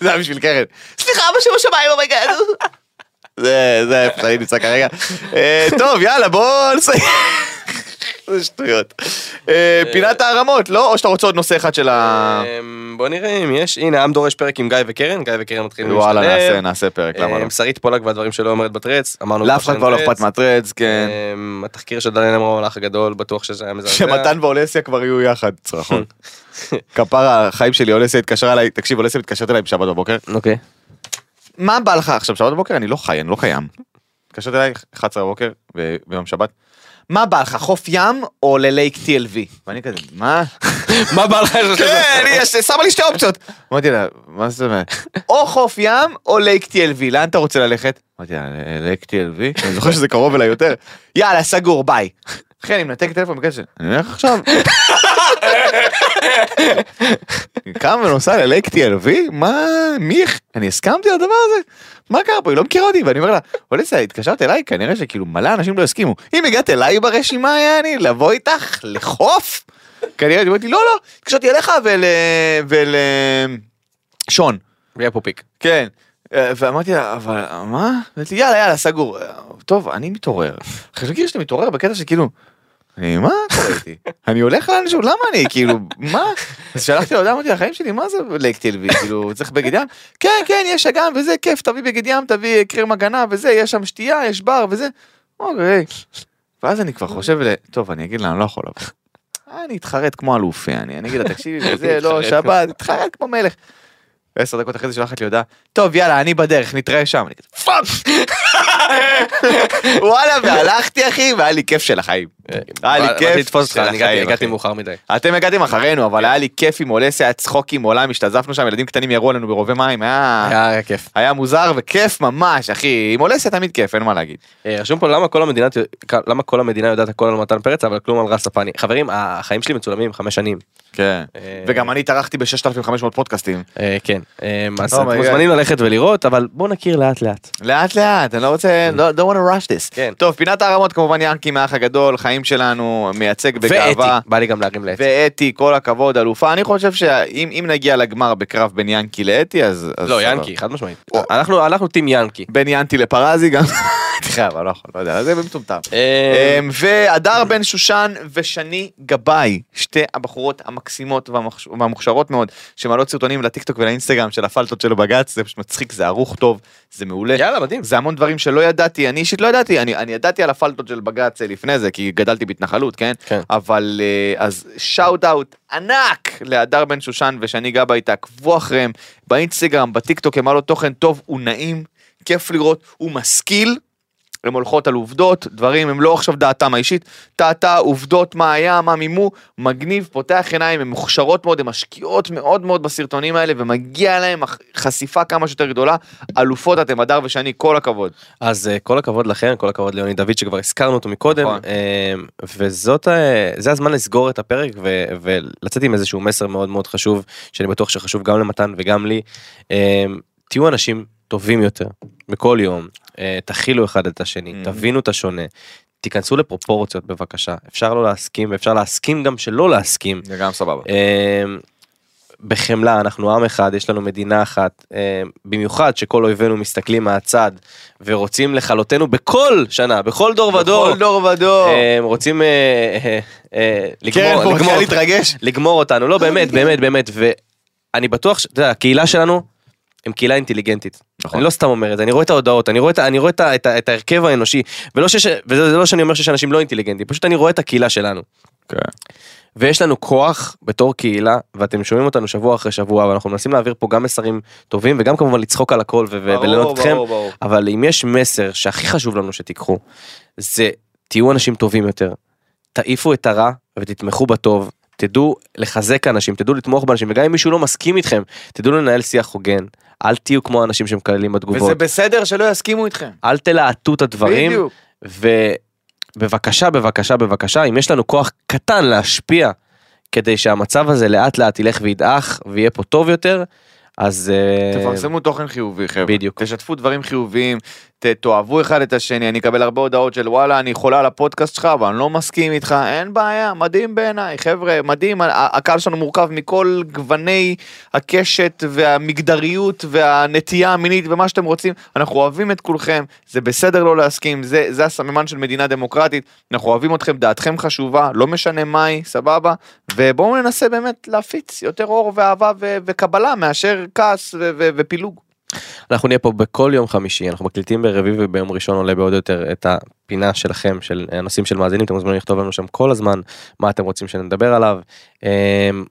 זה היה בשביל קרן. סליחה, אבא שבשמיים, oh my god. זה, זה איפה שאני נמצא כרגע. אה, טוב, יאללה, בוא נסיים. זה שטויות. אה, פינת הערמות, לא? או שאתה רוצה עוד נושא אחד של ה... אמ, בוא נראה אם יש, הנה עם דורש פרק עם גיא וקרן, גיא וקרן מתחילים וואלה, להשתלב. נעשה, נעשה פרק, למה לא? אמ, שרית פולק והדברים שלא אומרת ב Threads, אמרנו לאף אחד כבר לא. אכפת מה Threads, כן. אמ, התחקיר של דניאל אמרו המלאך הגדול, בטוח שזה היה מזעזע. שמתן ואולסיה כבר יהיו יחד, צרחות. כפרה, החיים שלי, אולסיה התקשר אליי, תקשיב, אולסיה מתקשרת אליי בשבת בבוקר. אוקיי. מה בא לך עכשיו, שבת בבוקר? אני לא חי, אני לא קיים. מתקשרת אליי, 11 בבוקר, ביום שבת. מה בא לך, חוף ים או ללייק TLV? ואני כזה, מה? מה בא לך? כן, יש- שמה לי שתי אופציות. אמרתי לה, מה זאת אומרת? או חוף ים או לייק TLV, לאן אתה רוצה ללכת? אמרתי לה, לייק TLV? אני זוכר שזה קרוב אליי יותר. יאללה, סגור, ביי. אחי, אני מנתק טלפון בקשר, אני הולך עכשיו. קם ונוסע ללייק TLV? מה, מי, אני הסכמתי לדבר הזה? מה קרה פה? היא לא מכירה אותי, ואני אומר לה, אוליסה, התקשרת אליי, כנראה שכאילו מלא אנשים לא הסכימו. אם הגעת אליי ברשימה, יעני, לבוא איתך לחוף? כנראה, היא אומרת לי, לא, לא, התקשרתי אליך ול... ול... שון. ויהיה פה פיק. כן. אה, ואמרתי לה, אבל מה? אמרתי, יאללה, יאללה, סגור. טוב, אני מתעורר. חשבתי שאתה מתעורר בקטע שכאילו, אני, מה קורה איתי? אני הולך לאנשהו, למה אני, כאילו, מה? אז שלחתי לו הודעה, אמרתי, החיים שלי, מה זה לייק טילבי? כאילו, צריך בגד ים? כן, כן, יש אגם וזה, כיף, תביא בגד ים, תביא קרם הגנה וזה, יש שם שתייה, יש בר וזה. אוקיי. ואז אני כבר חושב, טוב, אני אגיד לה, אני לא יכול לבוא. אני אתחרט כמו אלוף, אני אני אגיד לה, תקשיבי, זה לא, שבת, אתחרט כמו מלך. ועשר דקות אחרי זה שולחת לי הודעה, טוב יאללה אני בדרך נתראה שם. אני כזה, fuck! וואלה והלכתי אחי והיה לי כיף של החיים. היה לי כיף של החיים, הגעתי. מאוחר מדי. אתם הגעתם אחרינו אבל היה לי כיף עם אולסיה, היה צחוקים מעולם, השתזפנו שם, ילדים קטנים ירו עלינו ברובי מים, היה... כיף. היה מוזר וכיף ממש אחי, עם אולסיה תמיד כיף, אין מה להגיד. אה, רשום פה למה כל המדינה למה כל המדינה יודעת הכל על מתן פרץ אבל כלום על רס הפני. חברים החיים שלי מצולמים חמש שנים. כן. אה, וגם אני טרחתי ב-6500 פודקאסטים. אה, כן. אה, אז אתם מוזמנים ללכת ולראות אבל בוא נכיר לאט לאט. לאט לאט, אני לא רוצה, לא don't want to rush this. כן. טוב, פינת הערמות כמובן ינקי מהאח הגדול, חיים שלנו, מייצג בגאווה. ואתי בא לי גם להרים לעץ. ואתי, כל הכבוד, אלופה. אני חושב שאם אם נגיע לגמר בקרב בין ינקי לאתי, אז... לא. ינקי חד משמעית. אנחנו טים ינקי. בין ינקי לפרזי גם. סליחה, אבל לא יכול, לא יודע, זה מטומטם. אה, אמ, והדר בן שושן ושני גבאי, שתי הבחורות המקסימות והמוכש- והמוכשרות מאוד, שמעלות סרטונים לטיקטוק ולאינסטגרם של הפלטות שלו בגץ, זה פשוט מצחיק, זה ערוך טוב, זה מעולה. יאללה מדהים. זה המון דברים שלא ידעתי, אני אישית לא ידעתי, אני, אני ידעתי על הפלטות של בג"ץ לפני זה, כי גדלתי בהתנחלות, כן? כן. אבל אה, אז שאוט אאוט ענק להדר בן שושן ושני גבאי, תעקבו אחריהם באינסטגרם, בטיקטוק, הם מעלות תוכן טוב, הוא נעים, כיף לראות, הוא משכיל. הן הולכות על עובדות, דברים, הם לא עכשיו דעתם האישית, טעתה, עובדות, מה היה, מה מימו, מגניב, פותח עיניים, הן מוכשרות מאוד, הן משקיעות מאוד מאוד בסרטונים האלה, ומגיע הח- חשיפה כמה שיותר גדולה. אלופות אתם, הדר ושני, כל הכבוד. אז אה, כל הכבוד לכם כל הכבוד ליוני דוד שכבר הזכרנו אותו מקודם נכון. אה, וזאת אה, זה הזמן לסגור את הפרק ו- ולצאת עם איזשהו מסר מאוד מאוד חשוב שאני בטוח שחשוב גם למתן וגם לי. אה, תהיו אנשים טובים יותר בכל יום תכילו אחד את השני Mhm. תבינו את השונה. תיכנסו לפרופורציות בבקשה אפשר לא להסכים ואפשר להסכים גם שלא להסכים זה גם סבבה. אה, בחמלה אנחנו עם אחד יש לנו מדינה אחת אה, במיוחד שכל אויבינו מסתכלים מהצד ורוצים לכלותנו בכל שנה בכל דור ודור בכל דור ודור. אה, רוצים אה, אה, אה, לגמור פה לגמור-. לגמור אותנו לא באמת באמת באמת ואני בטוח שאתה יודע הקהילה שלנו הם קהילה אינטליגנטית. נכון. אני לא סתם אומר את זה אני רואה את ההודעות אני רואה את אני רואה את את את ההרכב האנושי ולא שיש וזה זה לא שאני אומר שיש אנשים לא אינטליגנטים פשוט אני רואה את הקהילה שלנו. כן. ויש לנו כוח בתור קהילה ואתם שומעים אותנו שבוע אחרי שבוע ואנחנו מנסים להעביר פה גם מסרים טובים וגם כמובן לצחוק על הכל ו- ו- וליהנות אתכם. אבל אם יש מסר שהכי חשוב לנו שתיקחו זה תהיו אנשים טובים יותר תעיפו את הרע ותתמכו בטוב תדעו לחזק אנשים תדעו לתמוך באנשים וגם אם מישהו לא מסכים איתכם תדעו לנהל שיח הוגן אל תהיו כמו האנשים שמקללים בתגובות וזה בסדר שלא יסכימו איתכם. אל תלהטו את הדברים בדיוק. ובבקשה בבקשה בבקשה אם יש לנו כוח קטן להשפיע כדי שהמצב הזה לאט לאט ילך וידעך ויהיה פה טוב יותר אז אה, תפרסמו תוכן חיובי חבר'ה. בדיוק. תשתפו דברים חיוביים, ת- תאהבו אחד את השני, אני אקבל הרבה הודעות של וואלה, אני חולה על הפודקאסט שלך, אבל אני לא מסכים איתך, אין בעיה, מדהים בעיניי, חבר'ה, מדהים, הקהל שלנו מורכב מכל גווני הקשת והמגדריות והנטייה המינית ומה שאתם רוצים, אנחנו אוהבים את כולכם, זה בסדר לא להסכים, זה, זה הסממן של מדינה דמוקרטית, אנחנו אוהבים אתכם, דעתכם חשובה, לא משנה מהי, סבבה, ובואו ננסה באמת להפיץ יותר אור ואהבה ו- וקבלה מאשר כעס ו- ו- ופילוג. אנחנו נהיה פה בכל יום חמישי אנחנו מקליטים ברביעי וביום ראשון עולה בעוד יותר את הפינה שלכם של הנושאים של מאזינים אתם מוזמנים לכתוב לנו שם כל הזמן מה אתם רוצים שנדבר עליו. אמ,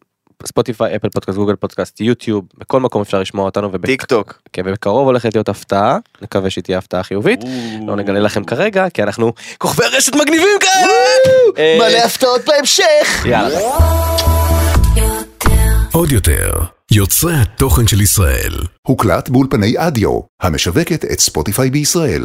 ספוטיפיי אפל פודקאסט גוגל פודקאסט יוטיוב בכל מקום אפשר לשמוע אותנו ובק- טיק טוק. כן, ובקרוב הולכת להיות הפתעה נקווה שהיא תהיה הפתעה חיובית לא נגלה לכם כרגע כי אנחנו כוכבי רשת מגניבים כאלה. אה, מלא הפתעות בהמשך! יאללה. עוד יותר, יוצרי התוכן של ישראל. הוקלט באולפני אדיו, המשווקת את ספוטיפיי בישראל.